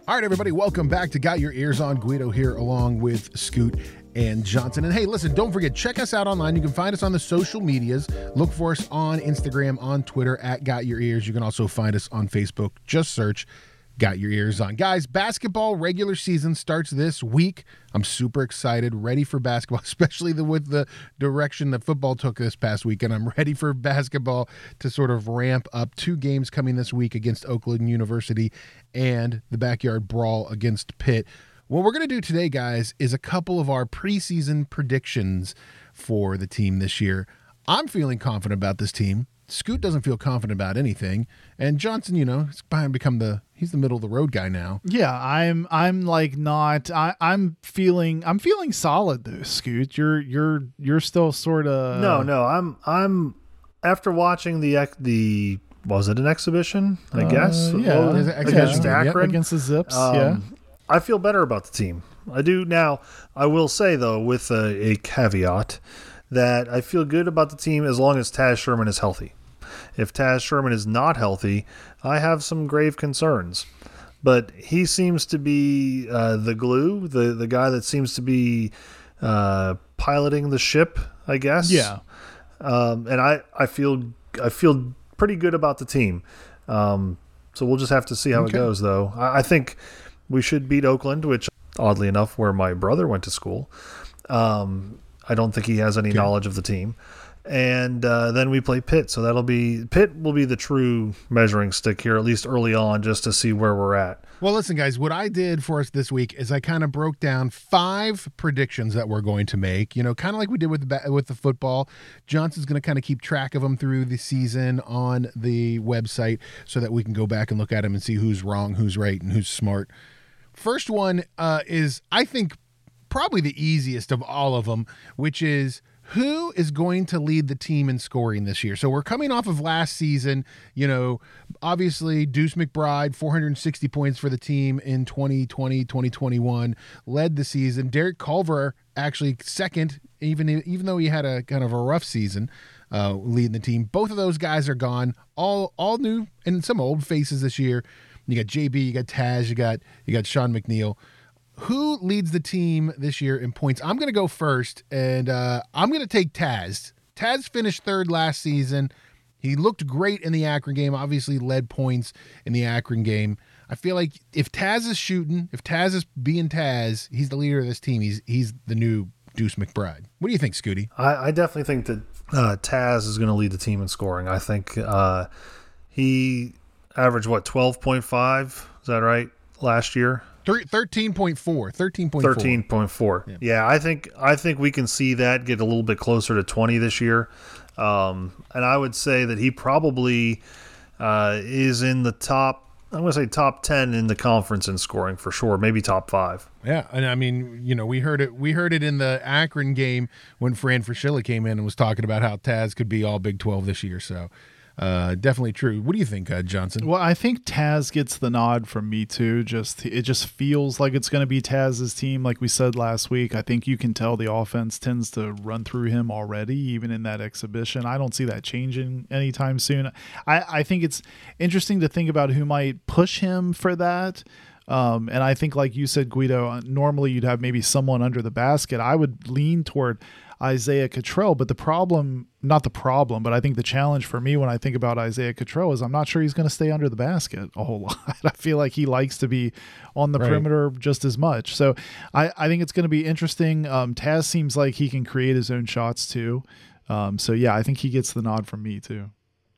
All right, everybody, welcome back to Got Your Ears On. Guido here, along with Scoot and Johnson. And hey, listen, don't forget, check us out online. You can find us on the social medias. Look for us on Instagram, on Twitter, at Got Your Ears. You can also find us on Facebook. Just search Got Your Ears On. Guys, basketball regular season starts this week. I'm super excited, ready for basketball, especially the, with the direction that football took this past week. And I'm ready for basketball to sort of ramp up. Two games coming this week against Oakland University and the backyard brawl against Pitt. What we're going to do today, guys, is a couple of our preseason predictions for the team this year. I'm feeling confident about this team. Scoot doesn't feel confident about anything, and Johnson, you know, he's behind become the he's the middle of the road guy now. Yeah, I'm I'm like not I I'm feeling I'm feeling solid though, Scoot. You're you're you're still sort of no, no, I'm I'm after watching the ex- the was it an exhibition? I Uh, guess yeah. Well, It was an against exhibition yep, Akron. against the Zips. Um, yeah. I feel better about the team. I do now. I will say though, with a, a caveat, that I feel good about the team as long as Taz Sherman is healthy. If Taz Sherman is not healthy, I have some grave concerns. But he seems to be uh, the glue, the the guy that seems to be uh, piloting the ship. I guess. Yeah. Um, and I, I feel I feel pretty good about the team. Um, so we'll just have to see how Okay. it goes, though. I, I think we should beat Oakland, which oddly enough, where my brother went to school. Um, I don't think he has any knowledge of the team. And uh, then we play Pitt, so that'll be Pitt will be the true measuring stick here, at least early on, just to see where we're at. Well, listen, guys, what I did for us this week is I kind of broke down five predictions that we're going to make. You know, kind of like we did with the with the football. Johnson's going to kind of keep track of them through the season on the website so that we can go back and look at them and see who's wrong, who's right, and who's smart. First one uh, is, I think, probably the easiest of all of them, which is who is going to lead the team in scoring this year. So we're coming off of last season, you know, obviously Deuce McBride 460 points for the team in 2020, 2021 led the season. Derek Culver actually second even even though he had a kind of a rough season uh, leading the team. Both of those guys are gone. All all new and some old faces this year. You got JB, you got Taz, you got you got Sean McNeil who leads the team this year in points? I'm going to go first, and uh, I'm going to take Taz. Taz finished third last season. He looked great in the Akron game, obviously led points in the Akron game. I feel like if Taz is shooting, if Taz is being Taz, he's the leader of this team. He's he's the new Deuce McBride. What do you think, Scooty? I, I definitely think that uh, Taz is going to lead the team in scoring. I think uh, he averaged what twelve point five. Is that right? Last year, Thir- 13.4. 13.4. thirteen point four. Yeah. I think I think we can see that get a little bit closer to twenty this year. Um, and I would say that he probably uh, is in the top. I'm going to say top ten in the conference in scoring for sure. Maybe top five. Yeah, and I mean, you know, we heard it. We heard it in the Akron game when Fran Fraschilla came in and was talking about how Taz could be all Big Twelve this year. So, uh, definitely true. What do you think, uh, Johnson? Well, I think Taz gets the nod from me too. Just it just feels like it's going to be Taz's team, like we said last week. I think you can tell the offense tends to run through him already, even in that exhibition. I don't see that changing anytime soon. I, I think it's interesting to think about who might push him for that. Um, and I think, like you said, Guido, uh, normally you'd have maybe someone under the basket. I would lean toward Isaiah Cottrell. But the problem, not the problem, but I think the challenge for me when I think about Isaiah Cottrell is I'm not sure he's going to stay under the basket a whole lot. I feel like he likes to be on the right. perimeter just as much. So I, I think it's going to be interesting. Um, Taz seems like he can create his own shots too. Um, so yeah, I think he gets the nod from me too.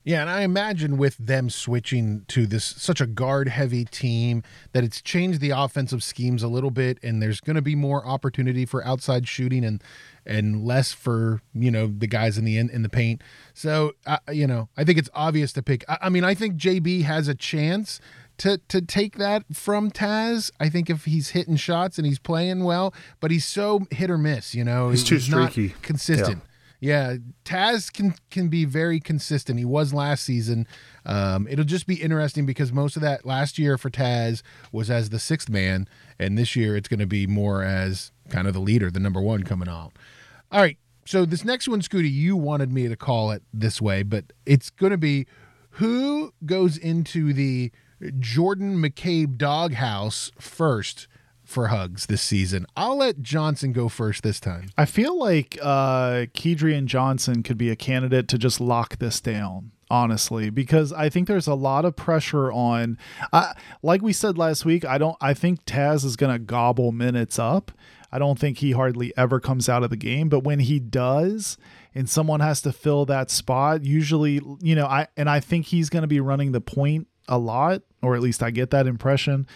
Yeah, and I imagine with them switching to this such a guard heavy team that it's changed the offensive schemes a little bit and there's going to be more opportunity for outside shooting and and less for, you know, the guys in the in, in the paint. So, uh, you know, I think it's obvious to pick I, I mean, I think JB has a chance to to take that from Taz. I think if he's hitting shots and he's playing well, but he's so hit or miss, you know, he's, he's too streaky, consistent. Yeah. Taz can can be very consistent. He was last season. Um, it'll just be interesting because most of that last year for Taz was as the sixth man, and this year it's going to be more as kind of the leader, the number one coming out. All right, so this next one, Scooty, you wanted me to call it this way, but it's going to be who goes into the Jordan McCabe doghouse first for hugs this season. I'll let Johnson go first this time. I feel like uh Kedrian Johnson could be a candidate to just lock this down honestly because i think there's a lot of pressure on uh, like we said last week i don't i think taz is going to gobble minutes up i don't think he hardly ever comes out of the game but when he does and someone has to fill that spot usually you know i and i think he's going to be running the point a lot or at least i get that impression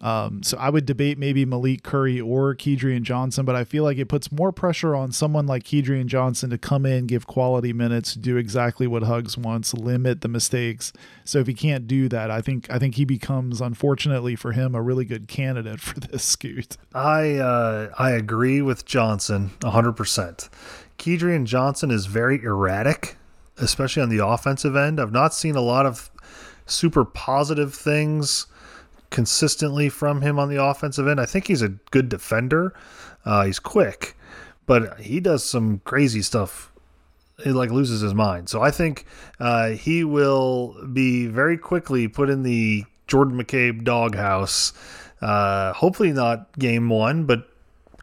um, so I would debate maybe Malik Curry or Kedrian Johnson, but I feel like it puts more pressure on someone like Kedrian Johnson to come in, give quality minutes, do exactly what Hugs wants, limit the mistakes. So if he can't do that, I think I think he becomes, unfortunately for him, a really good candidate for this scoot. I uh, I agree with Johnson 100%. Kedrian Johnson is very erratic, especially on the offensive end. I've not seen a lot of super positive things consistently from him on the offensive end. I think he's a good defender. Uh, he's quick, but he does some crazy stuff. He like loses his mind. So I think uh, he will be very quickly put in the Jordan McCabe doghouse. Uh, hopefully not game one, but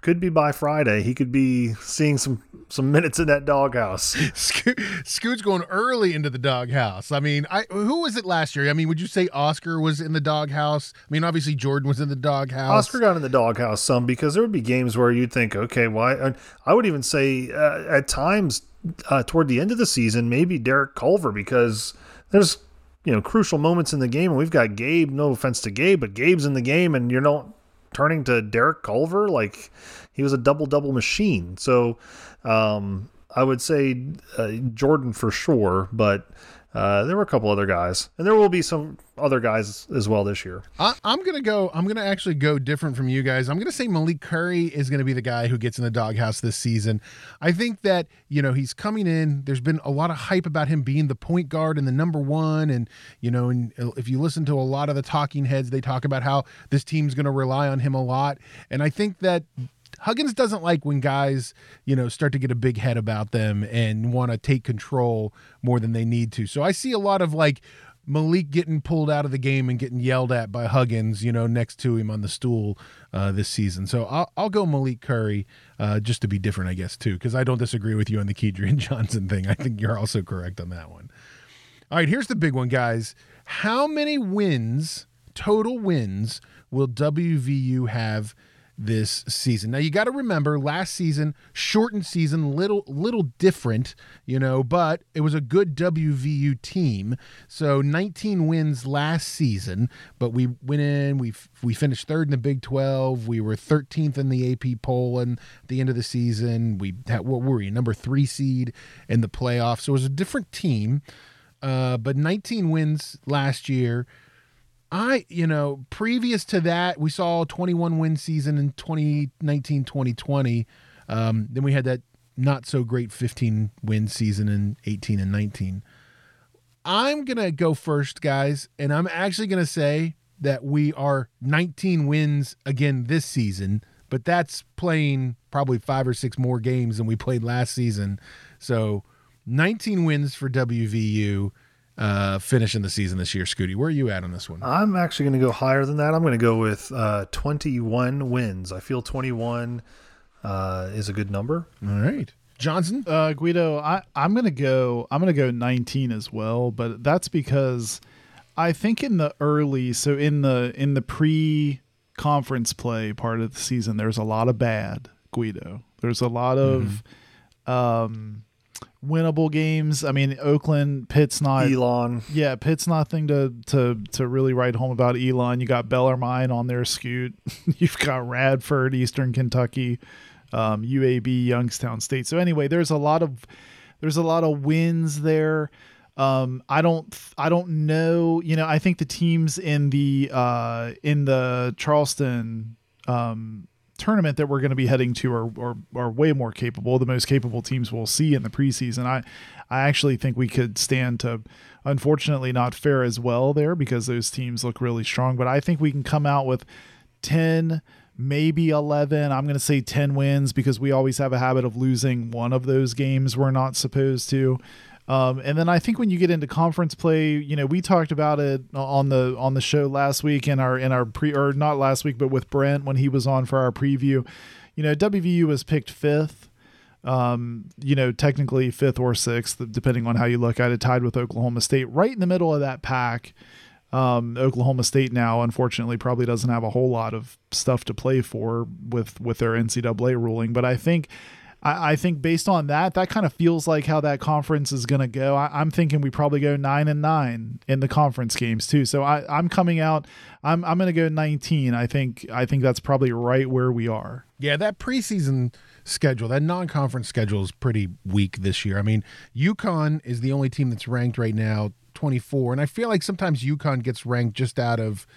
could be by Friday. He could be seeing some some minutes in that doghouse. Scoot's going early into the doghouse. I mean, I who was it last year? I mean, would you say Oscar was in the doghouse? I mean, obviously Jordan was in the doghouse. Oscar got in the doghouse some because there would be games where you'd think, okay, why? I would even say uh, at times uh, toward the end of the season, maybe Derek Culver because there's you know crucial moments in the game and we've got Gabe. No offense to Gabe, but Gabe's in the game and you're not turning to Derek Culver like he was a double double machine. So um, I would say uh, Jordan for sure, but uh, there were a couple other guys, and there will be some other guys as well this year. I, am gonna go. I'm gonna actually go different from you guys. I'm gonna say Malik Curry is gonna be the guy who gets in the doghouse this season. I think that you know he's coming in. There's been a lot of hype about him being the point guard and the number one, and you know, and if you listen to a lot of the talking heads, they talk about how this team's gonna rely on him a lot. And I think that Huggins doesn't like when guys, you know, start to get a big head about them and want to take control more than they need to. So I see a lot of like Malik getting pulled out of the game and getting yelled at by Huggins, you know, next to him on the stool uh, this season. So I'll, I'll go Malik Curry uh, just to be different, I guess, too, because I don't disagree with you on the Kedrian Johnson thing. I think you're also correct on that one. All right, here's the big one, guys. How many wins, total wins, will WVU have this season. Now you got to remember last season, shortened season, little little different, you know, but it was a good WVU team. So 19 wins last season, but we went in, we we finished third in the Big 12, we were 13th in the AP poll and at the end of the season, we had, what were we, number 3 seed in the playoffs. So it was a different team. Uh, but 19 wins last year. I, you know, previous to that, we saw 21 win season in 2019 2020. Um, then we had that not so great 15 win season in 18 and 19. I'm going to go first, guys, and I'm actually going to say that we are 19 wins again this season, but that's playing probably five or six more games than we played last season. So 19 wins for WVU uh, finishing the season this year. Scooty, where are you at on this one? I'm actually going to go higher than that. I'm going to go with uh, 21 wins. I feel 21 uh, is a good number. All right. Johnson? Uh, Guido, I, I'm gonna go. I'm gonna go 19 as well, but that's because I think in the early, so in the in the pre conference play part of the season, there's a lot of bad Guido. There's a lot of um, winnable games. I mean, Oakland, Pitt's not. Elon. Yeah, Pitt's nothing to to to really write home about. Elon, you got Bellarmine on their scoot. You've got Radford, Eastern Kentucky, um, UAB, Youngstown State. So anyway, there's a lot of there's a lot of wins there. Um, I don't I don't know. You know, I think the teams in the uh, in the Charleston um, tournament that we're going to be heading to are, are are way more capable. The most capable teams we'll see in the preseason. I I actually think we could stand to, unfortunately, not fare as well there because those teams look really strong. But I think we can come out with ten, maybe eleven. I'm going to say ten wins because we always have a habit of losing one of those games we're not supposed to. Um, and then I think when you get into conference play, you know, we talked about it on the on the show last week in our in our pre or not last week, but with Brent when he was on for our preview. You know, WVU was picked fifth. Um, you know, technically fifth or sixth, depending on how you look at it, tied with Oklahoma State, right in the middle of that pack. Um, Oklahoma State now, unfortunately, probably doesn't have a whole lot of stuff to play for with with their NCAA ruling, but I think I, I think based on that, that kind of feels like how that conference is going to go. I, am thinking we probably go nine and nine in the conference games too. So I, I'm coming out. I'm I'm going to go 19. I think I think that's probably right where we are. Yeah, that preseason schedule, that non-conference schedule is pretty weak this year. I mean, UConn is the only team that's ranked right now 24, and I feel like sometimes UConn gets ranked just out of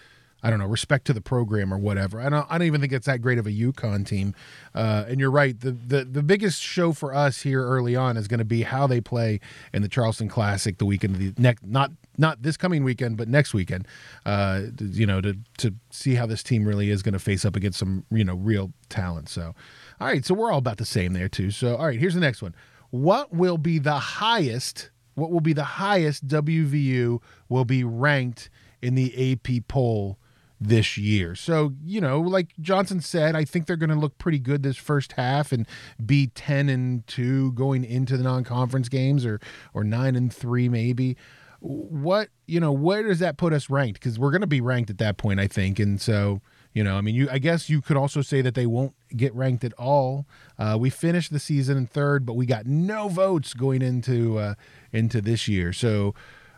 I don't know, respect to the program or whatever. I don't I don't even think it's that great of a UConn team. Uh, and you're right. The, the the biggest show for us here early on is going to be how they play in the Charleston Classic the weekend the next not not this coming weekend, but next weekend. Uh, you know, to to see how this team really is going to face up against some you know real talent. So, all right, so we're all about the same there too. So, all right, here's the next one. What will be the highest? What will be the highest WVU will be ranked in the AP poll? This year. So, you know, like Johnson said, I think they're going to look pretty good this first half and be 10 and 2 going into the non-conference games or or 9 and 3 maybe. What, you know, where does that put us ranked cuz we're going to be ranked at that point, I think. And so, you know, I mean, you I guess you could also say that they won't get ranked at all. Uh, we finished the season in third, but we got no votes going into uh, into this year. So,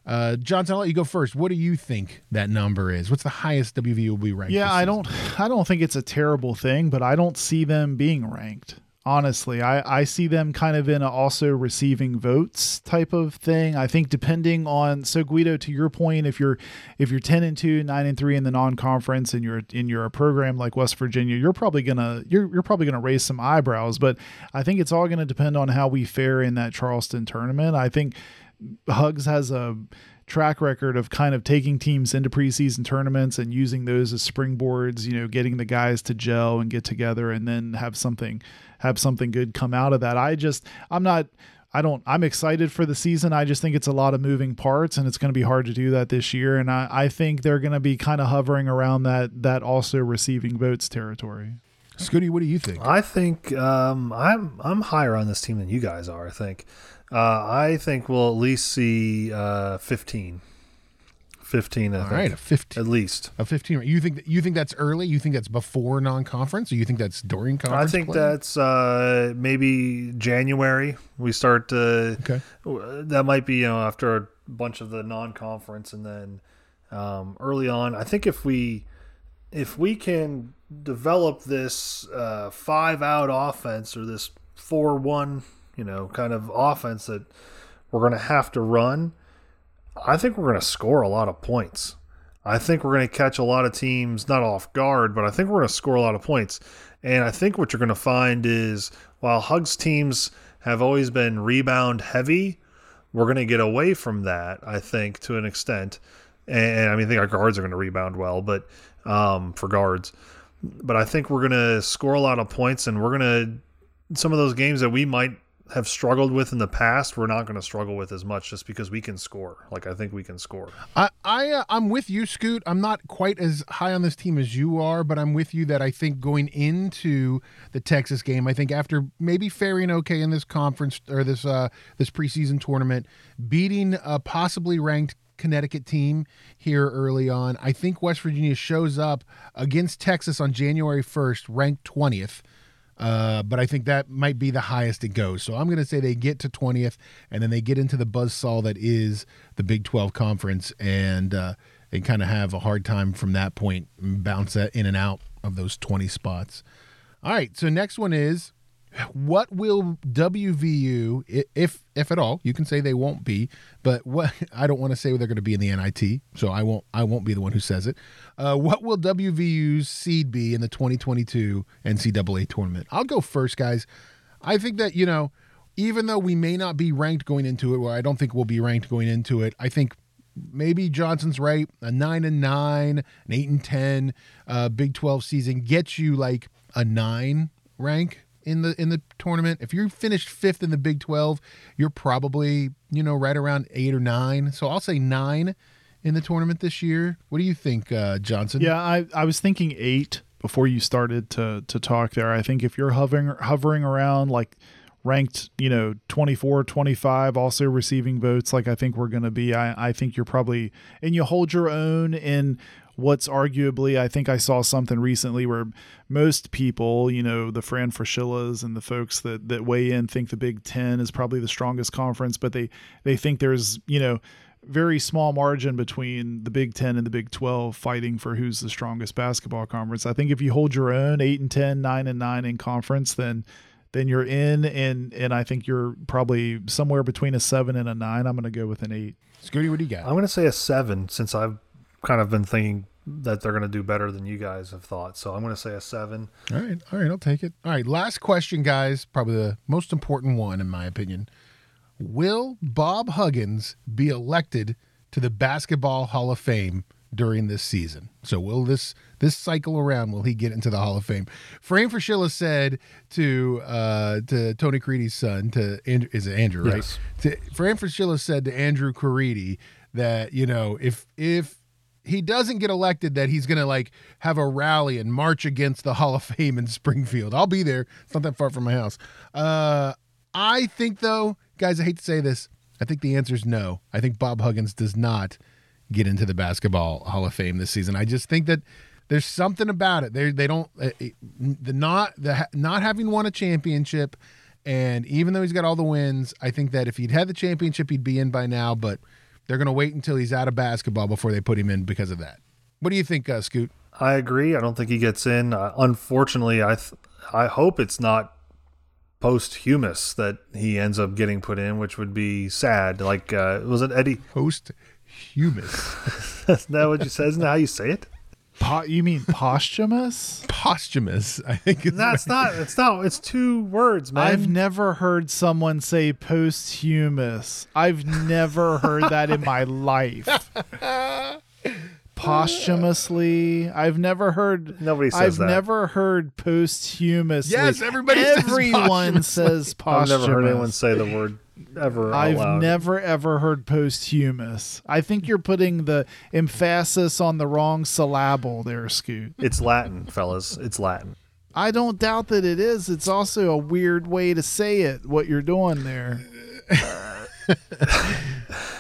uh, Johnson, I'll let you go first. What do you think that number is? What's the highest WV will be ranked? Yeah, I don't, I don't think it's a terrible thing, but I don't see them being ranked. Honestly, I, I see them kind of in a also receiving votes type of thing. I think depending on so Guido, to your point, if you're if you're ten and two, nine and three in the non-conference, and you're in your program like West Virginia, you're probably gonna you're you're probably gonna raise some eyebrows. But I think it's all gonna depend on how we fare in that Charleston tournament. I think Hugs has a track record of kind of taking teams into preseason tournaments and using those as springboards, you know, getting the guys to gel and get together and then have something have something good come out of that. I just I'm not I don't I'm excited for the season. I just think it's a lot of moving parts and it's going to be hard to do that this year and I I think they're going to be kind of hovering around that that also receiving votes territory. Scooty, what do you think? I think um, I'm I'm higher on this team than you guys are. I think uh, I think we'll at least see uh, 15. 15, I All think. right, a 15. At least. A 15. You think you think that's early? You think that's before non-conference or you think that's during conference? I think play? that's uh, maybe January. We start to. Okay. That might be, you know, after a bunch of the non conference and then um, early on. I think if we. If we can develop this uh, five out offense or this four one you know, kind of offense that we're going to have to run, I think we're going to score a lot of points. I think we're going to catch a lot of teams not off guard, but I think we're going to score a lot of points. And I think what you're going to find is while Hugs teams have always been rebound heavy, we're going to get away from that, I think, to an extent. And, I mean, I think our guards are going to rebound well, but um, for guards. But I think we're going to score a lot of points, and we're going to some of those games that we might have struggled with in the past, we're not going to struggle with as much just because we can score. Like I think we can score. I, I uh, I'm with you, Scoot. I'm not quite as high on this team as you are, but I'm with you that I think going into the Texas game, I think after maybe faring okay in this conference or this uh this preseason tournament, beating a possibly ranked Connecticut team here early on, I think West Virginia shows up against Texas on January 1st, ranked 20th. Uh, but I think that might be the highest it goes. So I'm going to say they get to 20th, and then they get into the buzzsaw that is the Big 12 conference, and uh, they kind of have a hard time from that point, bounce that in and out of those 20 spots. All right, so next one is what will WVU, if if at all, you can say they won't be, but what I don't want to say they're going to be in the NIT, so I won't I won't be the one who says it. Uh, what will WVU's seed be in the 2022 NCAA tournament? I'll go first, guys. I think that you know, even though we may not be ranked going into it, or I don't think we'll be ranked going into it, I think maybe Johnson's right. A nine and nine, an eight and ten, uh, Big 12 season gets you like a nine rank in the in the tournament. If you finished fifth in the Big Twelve, you're probably you know right around eight or nine. So I'll say nine in the tournament this year. What do you think, uh, Johnson? Yeah, I I was thinking eight before you started to to talk there. I think if you're hovering hovering around like ranked, you know, 24, 25, also receiving votes like I think we're going to be, I, I think you're probably, and you hold your own in what's arguably, I think I saw something recently where most people, you know, the Fran Fraschillas and the folks that that weigh in think the Big Ten is probably the strongest conference, but they they think there's, you know, very small margin between the Big Ten and the Big Twelve fighting for who's the strongest basketball conference. I think if you hold your own eight and 10, 9 and nine in conference, then then you're in and and I think you're probably somewhere between a seven and a nine. I'm gonna go with an eight. Scooty, what do you got? I'm going to say a seven since I've kind of been thinking that they're going to do better than you guys have thought. So I'm going to say a seven. All right. All right. I'll take it. All right. Last question, guys. Probably the most important one, in my opinion. Will Bob Huggins be elected to the Basketball Hall of Fame during this season? So will this this cycle around? Will he get into the Hall of Fame? Fran Fraschilla said to uh, to Tony Caridi's son, to Andrew, is it Andrew, right? Yes. To, Fran Fraschilla said to Andrew Caridi that you know if if he doesn't get elected that he's going to like have a rally and march against the Hall of Fame in Springfield. I'll be there. It's not that far from my house. Uh, I think though, guys, I hate to say this. I think the answer is no. I think Bob Huggins does not get into the basketball Hall of Fame this season. I just think that there's something about it. They they don't uh, the not the not having won a championship, and even though he's got all the wins, I think that if he'd had the championship, he'd be in by now. But they're going to wait until he's out of basketball before they put him in because of that. What do you think, uh, Scoot? I agree. I don't think he gets in. Uh, unfortunately, I th- I hope it's not posthumous that he ends up getting put in, which would be sad. Like, uh, was it Eddie? Posthumous. Is that what you said? Isn't that how you say it? Po- you mean posthumous? Posthumous. I think it's No, it's not. It's not. It's two words, man. I've never heard someone say posthumous. I've never heard that in my life. Posthumously, I've never heard. Nobody says I've that. never heard posthumously. Yes, everybody says Everyone posthumously. says I've never heard anyone say the word ever. I've loud. never ever heard posthumous. I think you're putting the emphasis on the wrong syllable there, Scoot. It's Latin, fellas. It's Latin. I don't doubt that it is. It's also a weird way to say it, what you're doing there.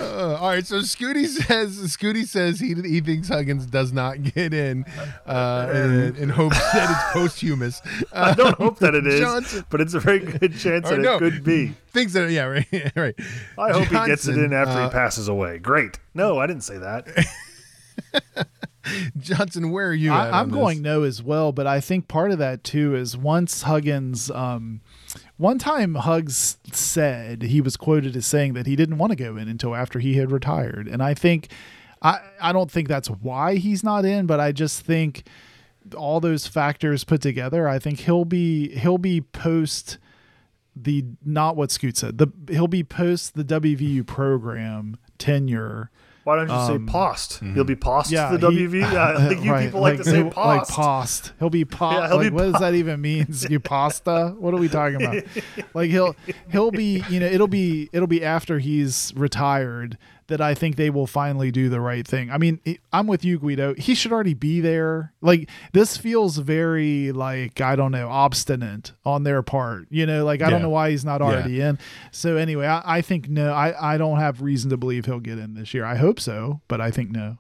Uh, all right, so Scooty says Scooty says he he thinks Huggins does not get in, uh, and, and hopes that it's posthumous. Uh, I don't hope that it is, Johnson- but it's a very good chance that no. it could be. thinks that yeah right right. I hope he gets it in after uh, he passes away. Great. No, I didn't say that. Johnson, where are you? I, on I'm this? going no as well, but I think part of that too is once Huggins, um, one time Hugs said he was quoted as saying that he didn't want to go in until after he had retired, and I think I I don't think that's why he's not in, but I just think all those factors put together, I think he'll be he'll be post the not what Scoot said. The he'll be post the WVU program tenure. Why don't you Um, say post? He'll be post Yeah, the he- WV. Yeah, I think you right, people like, to say post. Like post. He'll be post. Yeah, he'll like, be what does that even mean? You pasta? What are we talking about? like he'll he'll be you know it'll be it'll be after he's retired that I think they will finally do the right thing. I mean, I'm with you, Guido. He should already be there. Like this feels very like I don't know obstinate on their part. You know, like I don't know why he's not already in. So anyway, I, I think no. I I don't have reason to believe he'll get in this year. I hope so, but I think no.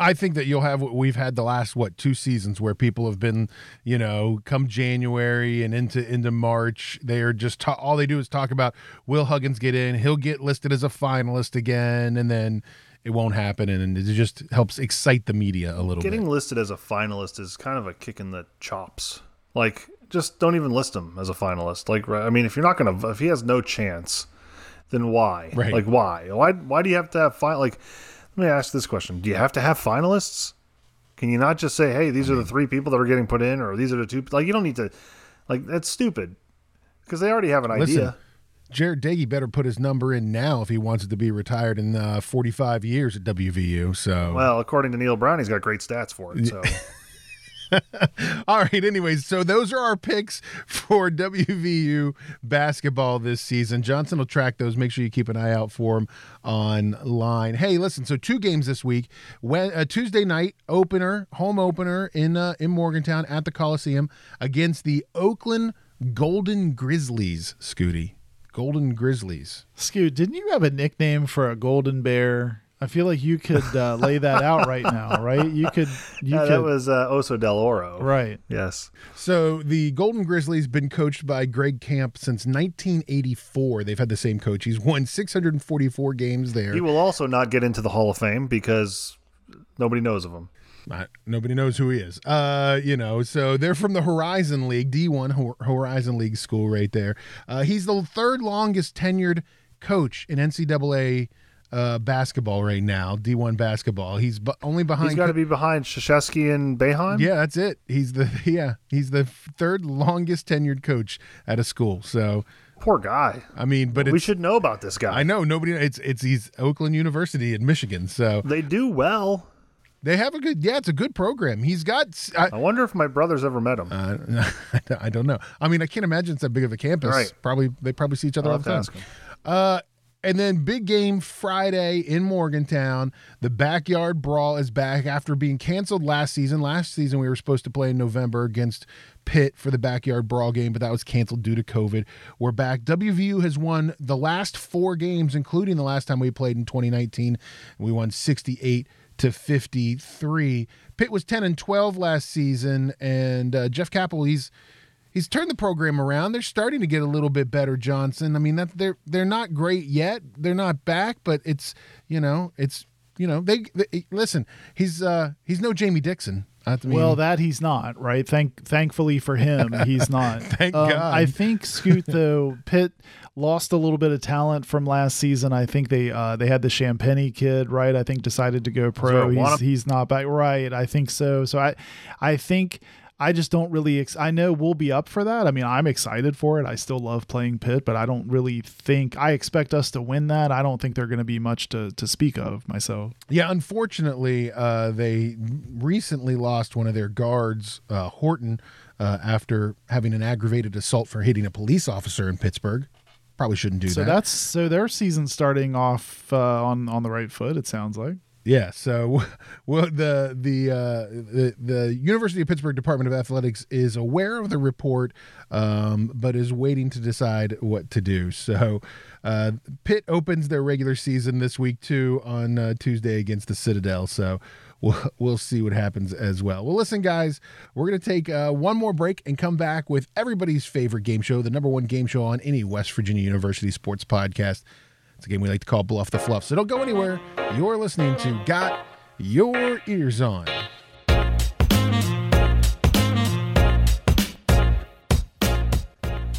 I think that you'll have what we've had the last what two seasons where people have been, you know, come January and into into March, they are just ta- all they do is talk about will Huggins get in, he'll get listed as a finalist again, and then it won't happen, and it just helps excite the media a little bit. Getting bit. listed as a finalist is kind of a kick in the chops. Like, just don't even list him as a finalist. Like, I mean, if you're not gonna, if he has no chance, then why? Right. Like, why? Why? Why do you have to have fin? Like, let me ask this question: Do you have to have finalists? Can you not just say, "Hey, these are the three people that are getting put in," or "These are the two? Like, you don't need to. Like, that's stupid because they already have an Listen, idea. Jarret Doege better put his number in now if he wants it to be retired in uh, 45 years at WVU. So Well, according to Neal Brown, he's got great stats for it. So. All right. Anyways, so those are our picks for WVU basketball this season. Johnson will track those. Make sure you keep an eye out for them online. Hey, listen. So two games this week. When a Tuesday night opener, home opener in uh, in Morgantown at the Coliseum against the Oakland Golden Grizzlies. Scooty, Golden Grizzlies. Scoot, didn't you have a nickname for a golden bear? I feel like you could uh, lay that out right now, right? You could, you Yeah, could, that was uh, Oso Del Oro. right. Yes. So the Golden Grizzlies been coached by Greg Kampe since 1984. They've had the same coach. He's won 644 games there. He will also not get into the Hall of Fame because nobody knows of him. Not, nobody knows who he is. Uh, you know, so they're from the Horizon League, D1 Horizon League school right there. Uh, he's the third longest tenured coach in NCAA uh, basketball right now, D1 basketball. He's bu- only behind He's got to be behind Krzyzewski and Boeheim. Yeah, that's it. He's the yeah, he's the third longest tenured coach at a school. So, Poor guy. I mean, but we should know about this guy. I know nobody it's it's he's Oakland University in Michigan. So, They do well. they have a good yeah, it's a good program. He's got I, I wonder if my brothers ever met him. Uh, I don't know. I mean, I can't imagine it's that big of a campus. Right. Probably they probably see each other I'll all the time. Uh, and then big game Friday in Morgantown. The backyard brawl is back after being canceled last season. Last season we were supposed to play in November against Pitt for the backyard brawl game, but that was canceled due to COVID. We're back. WVU has won the last four games, including the last time we played in 2019. We won 68 to 53. Pitt was 10 and 12 last season, and uh, Jeff Capel, he's he's turned the program around. They're starting to get a little bit better, Johnson. I mean, that they're they're not great yet. They're not back, but it's you know it's you know they, they listen. He's uh he's no Jamie Dixon. I mean, Well, that he's not right. Thank, thankfully for him, he's not. Thank Um, God. I think Scoot though Pitt lost a little bit of talent from last season. I think they uh, they had the Champagne kid, right? I think decided to go pro. there a wanna- He's he's not back, right? I think so. So I I think. I just don't really. Ex- I know we'll be up for that. I mean, I'm excited for it. I still love playing Pitt, but I don't really think I expect us to win that. I don't think they're going to be much to to speak of myself. Yeah, unfortunately, uh, they recently lost one of their guards, uh, Horton, uh, after having an aggravated assault for hitting a police officer in Pittsburgh. Probably shouldn't do So that. that's so their season starting off uh, on on the right foot. It sounds like. Yeah. So, well, the the uh, the the University of Pittsburgh Department of Athletics is aware of the report, um, but is waiting to decide what to do. So, uh, Pitt opens their regular season this week too on uh, Tuesday against the Citadel. So. We'll, we'll see what happens as well. Well, listen, guys, we're to take uh, one more break and come back with everybody's favorite game show, the number one game show on any West Virginia University sports podcast. It's a game we like to call Bluff the Fluff. So don't go anywhere. You're listening to Got Your Ears On.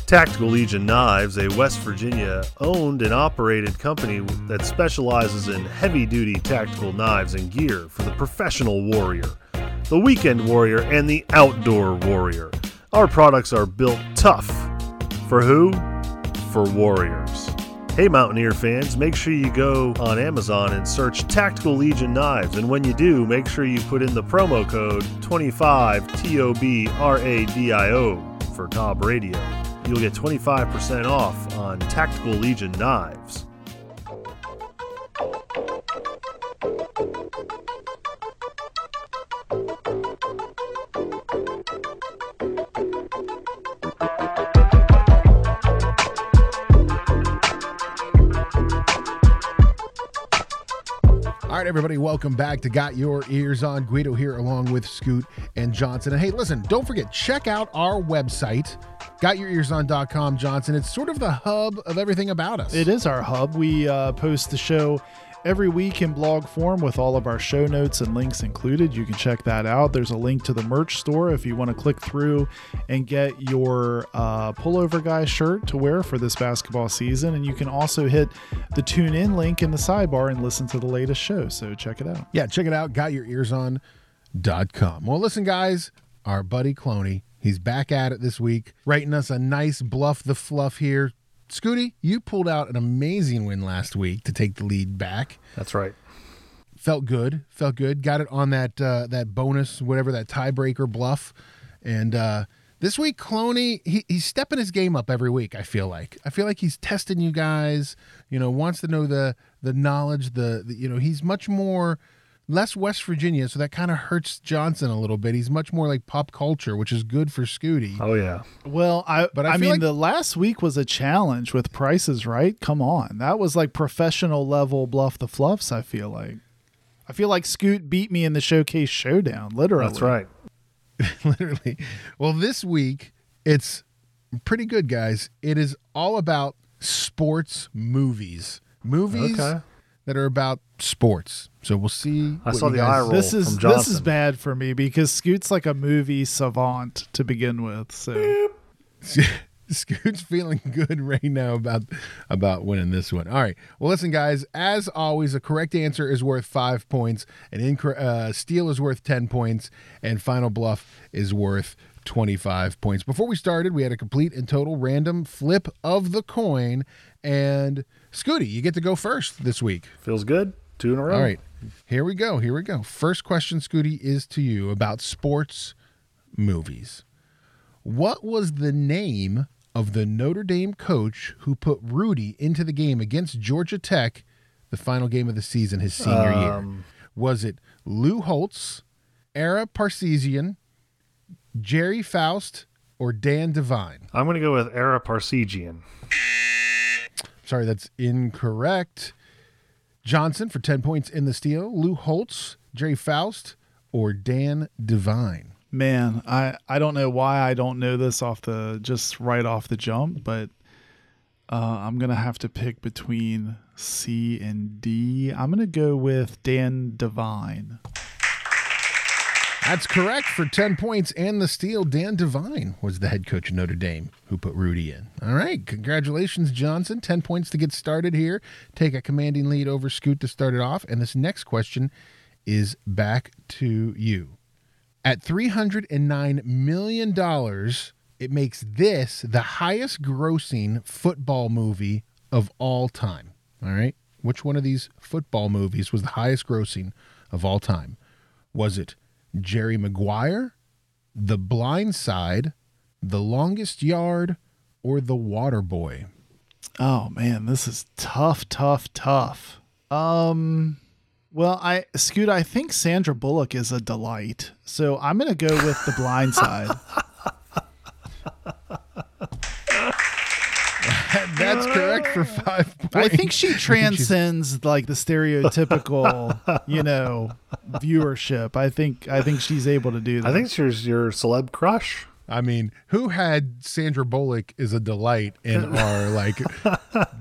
Tactical Legion Knives, a West Virginia owned and operated company that specializes in heavy duty tactical knives and gear for the professional warrior, the weekend warrior, and the outdoor warrior. Our products are built tough. For who? for warriors. Hey, Mountaineer fans, make sure you go on Amazon and search Tactical Legion Knives. And when you do, make sure you put in the promo code 25TOBRADIO for Cobb Radio. You'll get 25% off on Tactical Legion Knives. Right, everybody, welcome back to Got Your Ears on. Guido here along with Scoot and Johnson. And hey, listen, don't forget, check out our website, gotyourearson.com, Johnson. It's sort of the hub of everything about us. It is our hub. We uh, post the show every week in blog form with all of our show notes and links included. You can check that out. There's a link to the merch store if you want to click through and get your uh, pullover guy shirt to wear for this basketball season. And you can also hit the tune in link in the sidebar and listen to the latest show. So check it out. Yeah, check it out, gotyourearson.com. Well, listen, guys, our buddy Cloney, he's back at it this week, writing us a nice bluff the fluff here. Scooty, you pulled out an amazing win last week to take the lead back. That's right. Felt good, felt good. Got it on that uh, that bonus, whatever that tiebreaker bluff, and uh, this week Cloney he, he's stepping his game up every week. I feel like I feel like he's testing you guys. You know, wants to know the the knowledge. The, the you know he's much more less West Virginia, so that kind of hurts Johnson a little bit. He's much more like pop culture, which is good for Scooty. Oh, yeah. Well, I But I I, mean like- the last week was a challenge with prices, right? Come on. That was like professional level bluff the fluffs, I feel like. I feel like Scoot beat me in the showcase showdown, literally. That's right. literally. Well, this week it's pretty good, guys. It is all about sports movies, movies Okay. that are about sports. So we'll see. I saw the guys- eye roll. This is from this is bad for me because Scoot's like a movie savant to begin with. So Scoot's feeling good right now about about winning this one. All right. Well, listen, guys. As always, a correct answer is worth five points. An incor- uh, steal is worth ten points, and final bluff is worth twenty-five points. Before we started, we had a complete and total random flip of the coin, and Scooty, you get to go first this week. Feels good. Two in a row. All right. Here we go. Here we go. First question, Scooty, is to you about sports movies. What was the name of the Notre Dame coach who put Rudy into the game against Georgia Tech, the final game of the season, his senior year? Um, Was it Lou Holtz, Ara Parseghian, Gerry Faust, or Dan Devine? I'm going to go with Ara Parseghian. Sorry, that's incorrect. Johnson for 10 points in the steal. Lou Holtz, Gerry Faust, or Dan Devine? man, I I don't know why I don't know this off the just right off the jump, but uh, I'm gonna have to pick between C and D. I'm gonna go with Dan Devine. That's correct for 10 points and the steal. Dan Devine was the head coach of Notre Dame who put Rudy in. All right. Congratulations, Johnson. 10 points to get started here. Take a commanding lead over Scoot to start it off. And this next question is back to you. At $309 million, it makes this the highest grossing football movie of all time. All right. Which one of these football movies was the highest grossing of all time? Was it Jerry Maguire, The Blind Side, The Longest Yard, or The Water Boy? Oh man, this is tough, tough, tough. Um well, I Scoot, I think Sandra Bullock is a delight. So I'm gonna go with the blind side. That's correct for five points. I think she transcends like the stereotypical, you know, viewership. I think I think she's able to do that. I think she's your, your celeb crush. I mean, who had Sandra Bullock is a delight in our like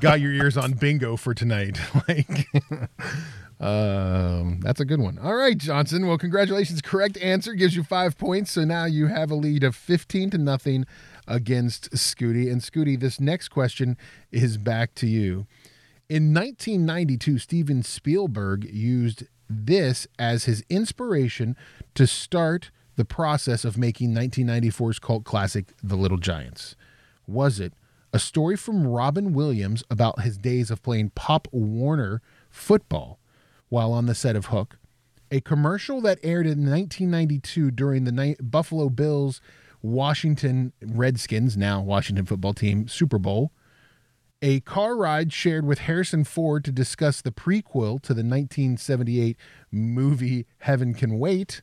got your ears on bingo for tonight? like um that's a good one. All right, Johnson. Well, congratulations. Correct answer gives you 5 points. So now you have a lead of 15 to nothing against Scooty. And Scooty, this next question is back to you. In 1992, Steven Spielberg used this as his inspiration to start the process of making 1994's cult classic, The Little Giants. Was it a story from Robin Williams about his days of playing Pop Warner football while on the set of Hook, a commercial that aired in 1992 during the Buffalo Bills Washington Redskins, now Washington football team, Super Bowl, a car ride shared with Harrison Ford to discuss the prequel to the 1978 movie Heaven Can Wait,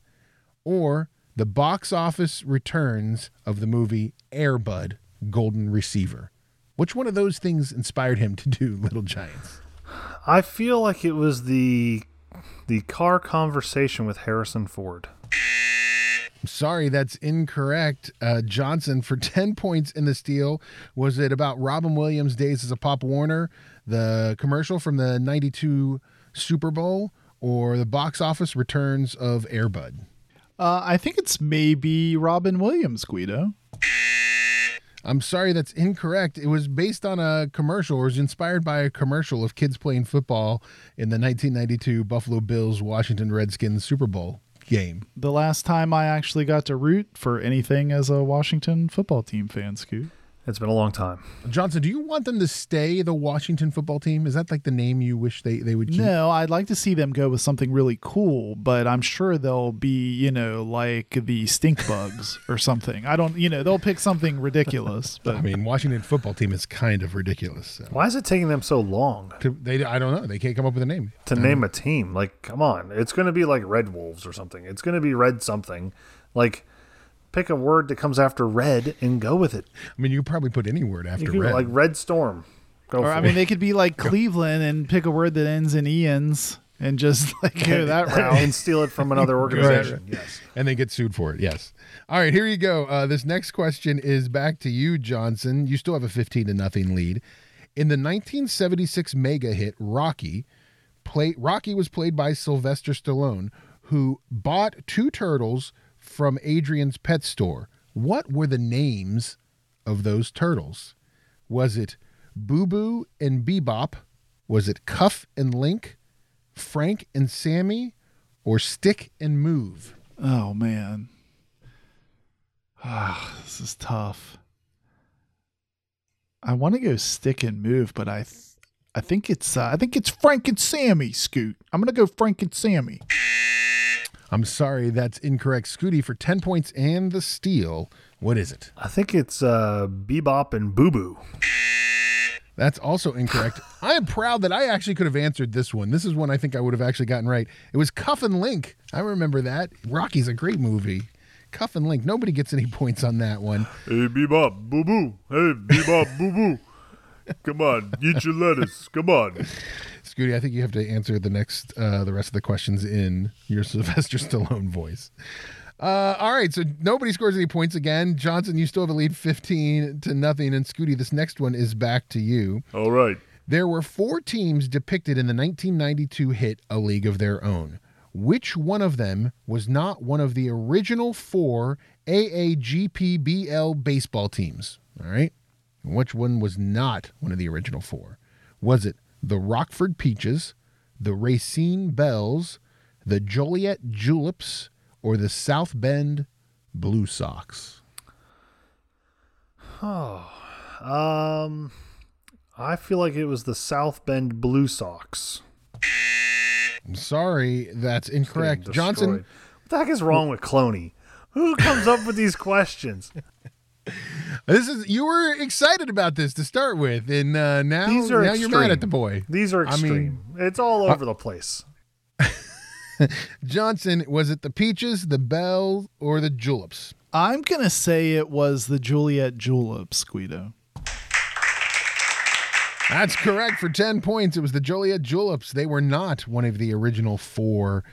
or the box office returns of the movie Airbud Golden Receiver. Which one of those things inspired him to do Little Giants? I feel like it was the the car conversation with Harrison Ford. I'm sorry, that's incorrect. Uh, Johnson for 10 points in the steal. Was it about Robin Williams' days as a Pop Warner, the commercial from the 92 Super Bowl, or the box office returns of Airbud? Uh, I think it's maybe Robin Williams, Guido. I'm sorry, that's incorrect. It was based on a commercial, or was inspired by a commercial of kids playing football in the 1992 Buffalo Bills Washington Redskins Super Bowl game. The last time I actually got to root for anything as a Washington football team fan, Scoot. It's been a long time. Johnson, do you want them to stay the Washington football team? Is that like the name you wish they, they would keep? No, I'd like to see them go with something really cool, but I'm sure they'll be, you know, like the stink bugs or something. I don't, you know, they'll pick something ridiculous. But I mean, Washington football team is kind of ridiculous. So. Why is it taking them so long To- They, I don't know. They can't come up with a name. to name a team? Like, come on. It's going to be like Red Wolves or something. It's going to be Red something. Like, pick a word that comes after red and go with it. I mean, you could probably put any word after red. like Red Storm. Go or for I mean, it. they could be like Cleveland and pick a word that ends in Ian's and just like go that route. and steal it from another organization. Yes. and they get sued for it. Yes. All right, here you go. Uh, this next question is back to you, Johnson. You still have a 15 to nothing lead. In the 1976 mega hit Rocky, play, Rocky was played by Sylvester Stallone, who bought two turtles from Adrian's pet store. What were the names of those turtles? Was it Boo Boo and Bebop? Was it Cuff and Link, Frank and Sammy, or Stick and Move? Oh man. Ah, this is tough. I want to go stick and move, but I th- I think it's uh, I think it's Frank and Sammy, Scoot. I'm to go Frank and Sammy. I'm sorry, that's incorrect. Scooty for 10 points and the steal. What is it? I think it's uh, Bebop and Boo Boo. That's also incorrect. I am proud that I actually could have answered this one. This is one I think I would have actually gotten right. It was Cuff and Link. I remember that. Rocky's a great movie. Cuff and Link. Nobody gets any points on that one. Hey, Bebop, boo boo. Hey, Bebop, boo boo. Come on, eat your lettuce. Come on. Scooty, I think you have to answer the next, uh, the rest of the questions in your Sylvester Stallone voice. Uh, all right, so nobody scores any points again. Johnson, you still have a lead 15 to nothing. And Scooty, this next one is back to you. All right. There were four teams depicted in the 1992 hit A League of Their Own. Which one of them was not one of the original four AAGPBL baseball teams? All right. And which one was not one of the original four? Was it the Rockford Peaches, the Racine Bells, the Joliet Juleps, or the South Bend Blue Sox? Oh, um, I feel like it was the South Bend Blue Sox. I'm sorry, that's incorrect. Johnson. What the heck is wrong with Cloney? Who comes up with these questions? This is you were excited about this to start with, and uh, now These are now you're mad at the boy. These are extreme. I mean- it's all over the place. Johnson, was it the peaches, the bell, or the juleps? I'm going to say it was the Juliet Juleps, Guido. That's correct for ten points. It was the Joliet Juleps. They were not one of the original four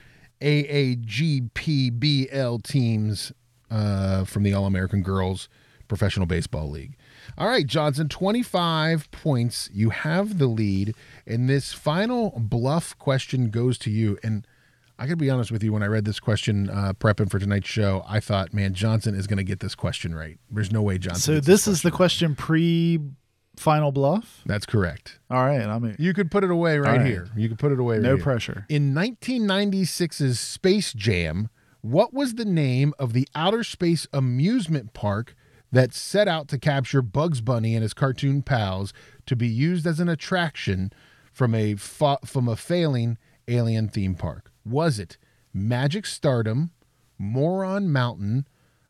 AAGPBL teams uh, from the All American Girls Professional Baseball League. All right, Johnson, 25 points. You have the lead. And this final bluff question goes to you. And I gotta be honest with you, when I read this question uh, prepping for tonight's show, I thought, man, Johnson is going to get this question right. There's no way Johnson. So gets this is the question pre final bluff? That's correct. All right, I'm You could put it away right, right. here. You could put it away right no here. pressure. In 1996's Space Jam, what was the name of the outer space amusement park that set out to capture Bugs Bunny and his cartoon pals to be used as an attraction from a fa- from a failing alien theme park? Was it Magic Stardom, Moron Mountain,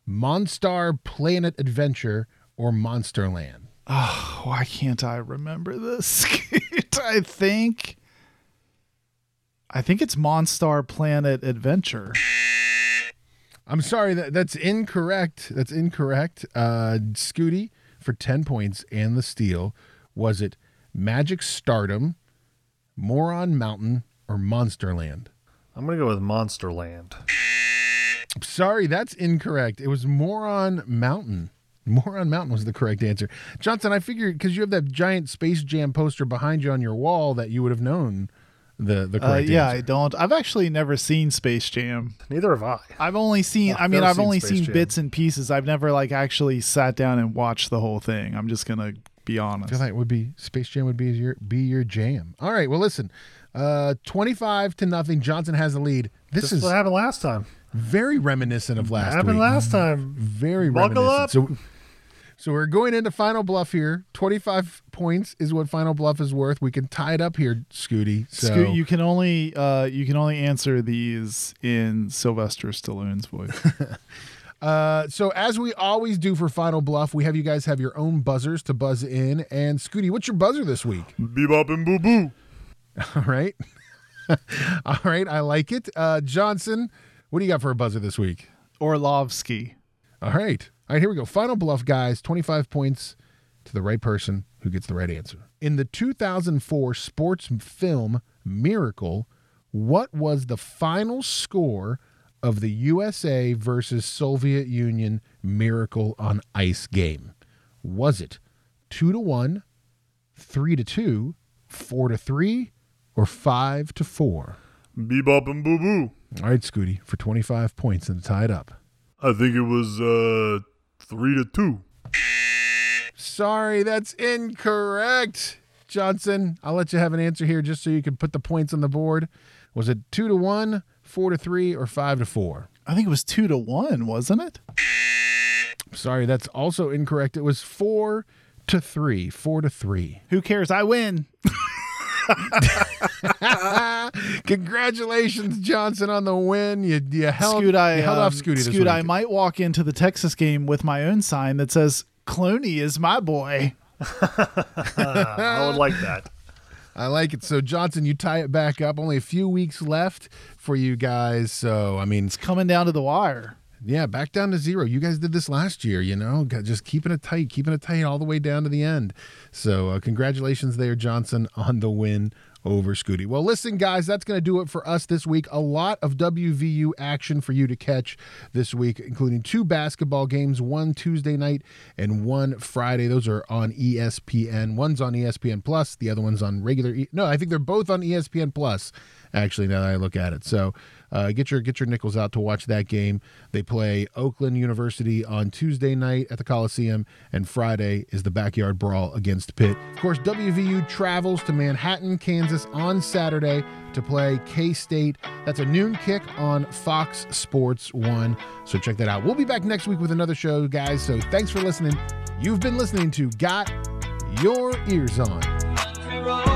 Monstar Planet Adventure, or Monsterland? Oh, why can't I remember this? I think I think it's Monstar Planet Adventure. I'm sorry that that's incorrect. That's incorrect. Uh, Scooty for ten points and the steal. Was it Magic Stardom, Moron Mountain, or Monsterland? I'm gonna go with Monsterland. Sorry, that's incorrect. It was Moron Mountain. Moron Mountain was the correct answer. Johnson, I figured because you have that giant Space Jam poster behind you on your wall that you would have known the the Uh, correct yeah, I don't. I've actually never seen Space Jam. Neither have I. I've only seen. I mean, I've I've seen only Space seen Jam. bits and pieces. I've never like actually sat down and watched the whole thing. I'm just gonna be honest I honest. feel like would be Space Jam would be your be your jam. All right, well listen, uh, twenty five to nothing. Johnson has the lead. This This is is what happened last time. very reminiscent of last time. happened week. last time. Very Buckle reminiscent. up. So, so we're going into final bluff here. Twenty five points is what final bluff is worth. We can tie it up here, Scooty. So Scoot, you can only uh, you can only answer these in Sylvester Stallone's voice. Uh, so as we always do for Final Bluff, we have you guys have your own buzzers to buzz in. And Scooty, what's your buzzer this week? Bebop and Boo Boo. All right, all right, I like it. Uh, Johnson, what do you got for a buzzer this week? Orlovsky. All right, all right, here we go. Final Bluff, guys. Twenty-five points to the right person who gets the right answer. In the 2004 sports film Miracle, what was the final score of the USA versus Soviet Union Miracle on Ice game? Was it two to one, three to two, four to three, or five to four? Bebop and Boo Boo. All right, Scooty, for 25 points and tied up. I think it was uh three to two. Sorry, that's incorrect. Johnson, I'll let you have an answer here just so you can put the points on the board. Was it two to one, four to three, or five to four? I think it was two to one, wasn't it? Sorry, that's also incorrect. It was four to three. Four to three. Who cares? I win. Congratulations, Johnson, on the win. You, you held, Scoot, I you held um, off Scooty this Scoot, week. I might walk into the Texas game with my own sign that says "Clooney is my boy." I would like that. I like it. So, Johnson, you tie it back up. Only a few weeks left for you guys. So, I mean, it's Coming down to the wire. Yeah, back down to zero. You guys did this last year, you know, just keeping it tight, keeping it tight all the way down to the end. So, uh, congratulations there, Johnson, on the win over Scooty. Well, listen, guys, that's going to do it for us this week. A lot of WVU action for you to catch this week, including two basketball games, one Tuesday night and one Friday. Those are on ESPN. One's on ESPN Plus, the other one's on regular. E- no, I think they're both on ESPN Plus. Actually, now that I look at it, so uh, get your get your nickels out to watch that game. They play Oakland University on Tuesday night at the Coliseum, and Friday is the backyard brawl against Pitt. Of course, WVU travels to Manhattan, Kansas on Saturday to play K State. That's a noon kick on Fox Sports One. So check that out. We'll be back next week with another show, guys. So thanks for listening. You've been listening to Got Your Ears On.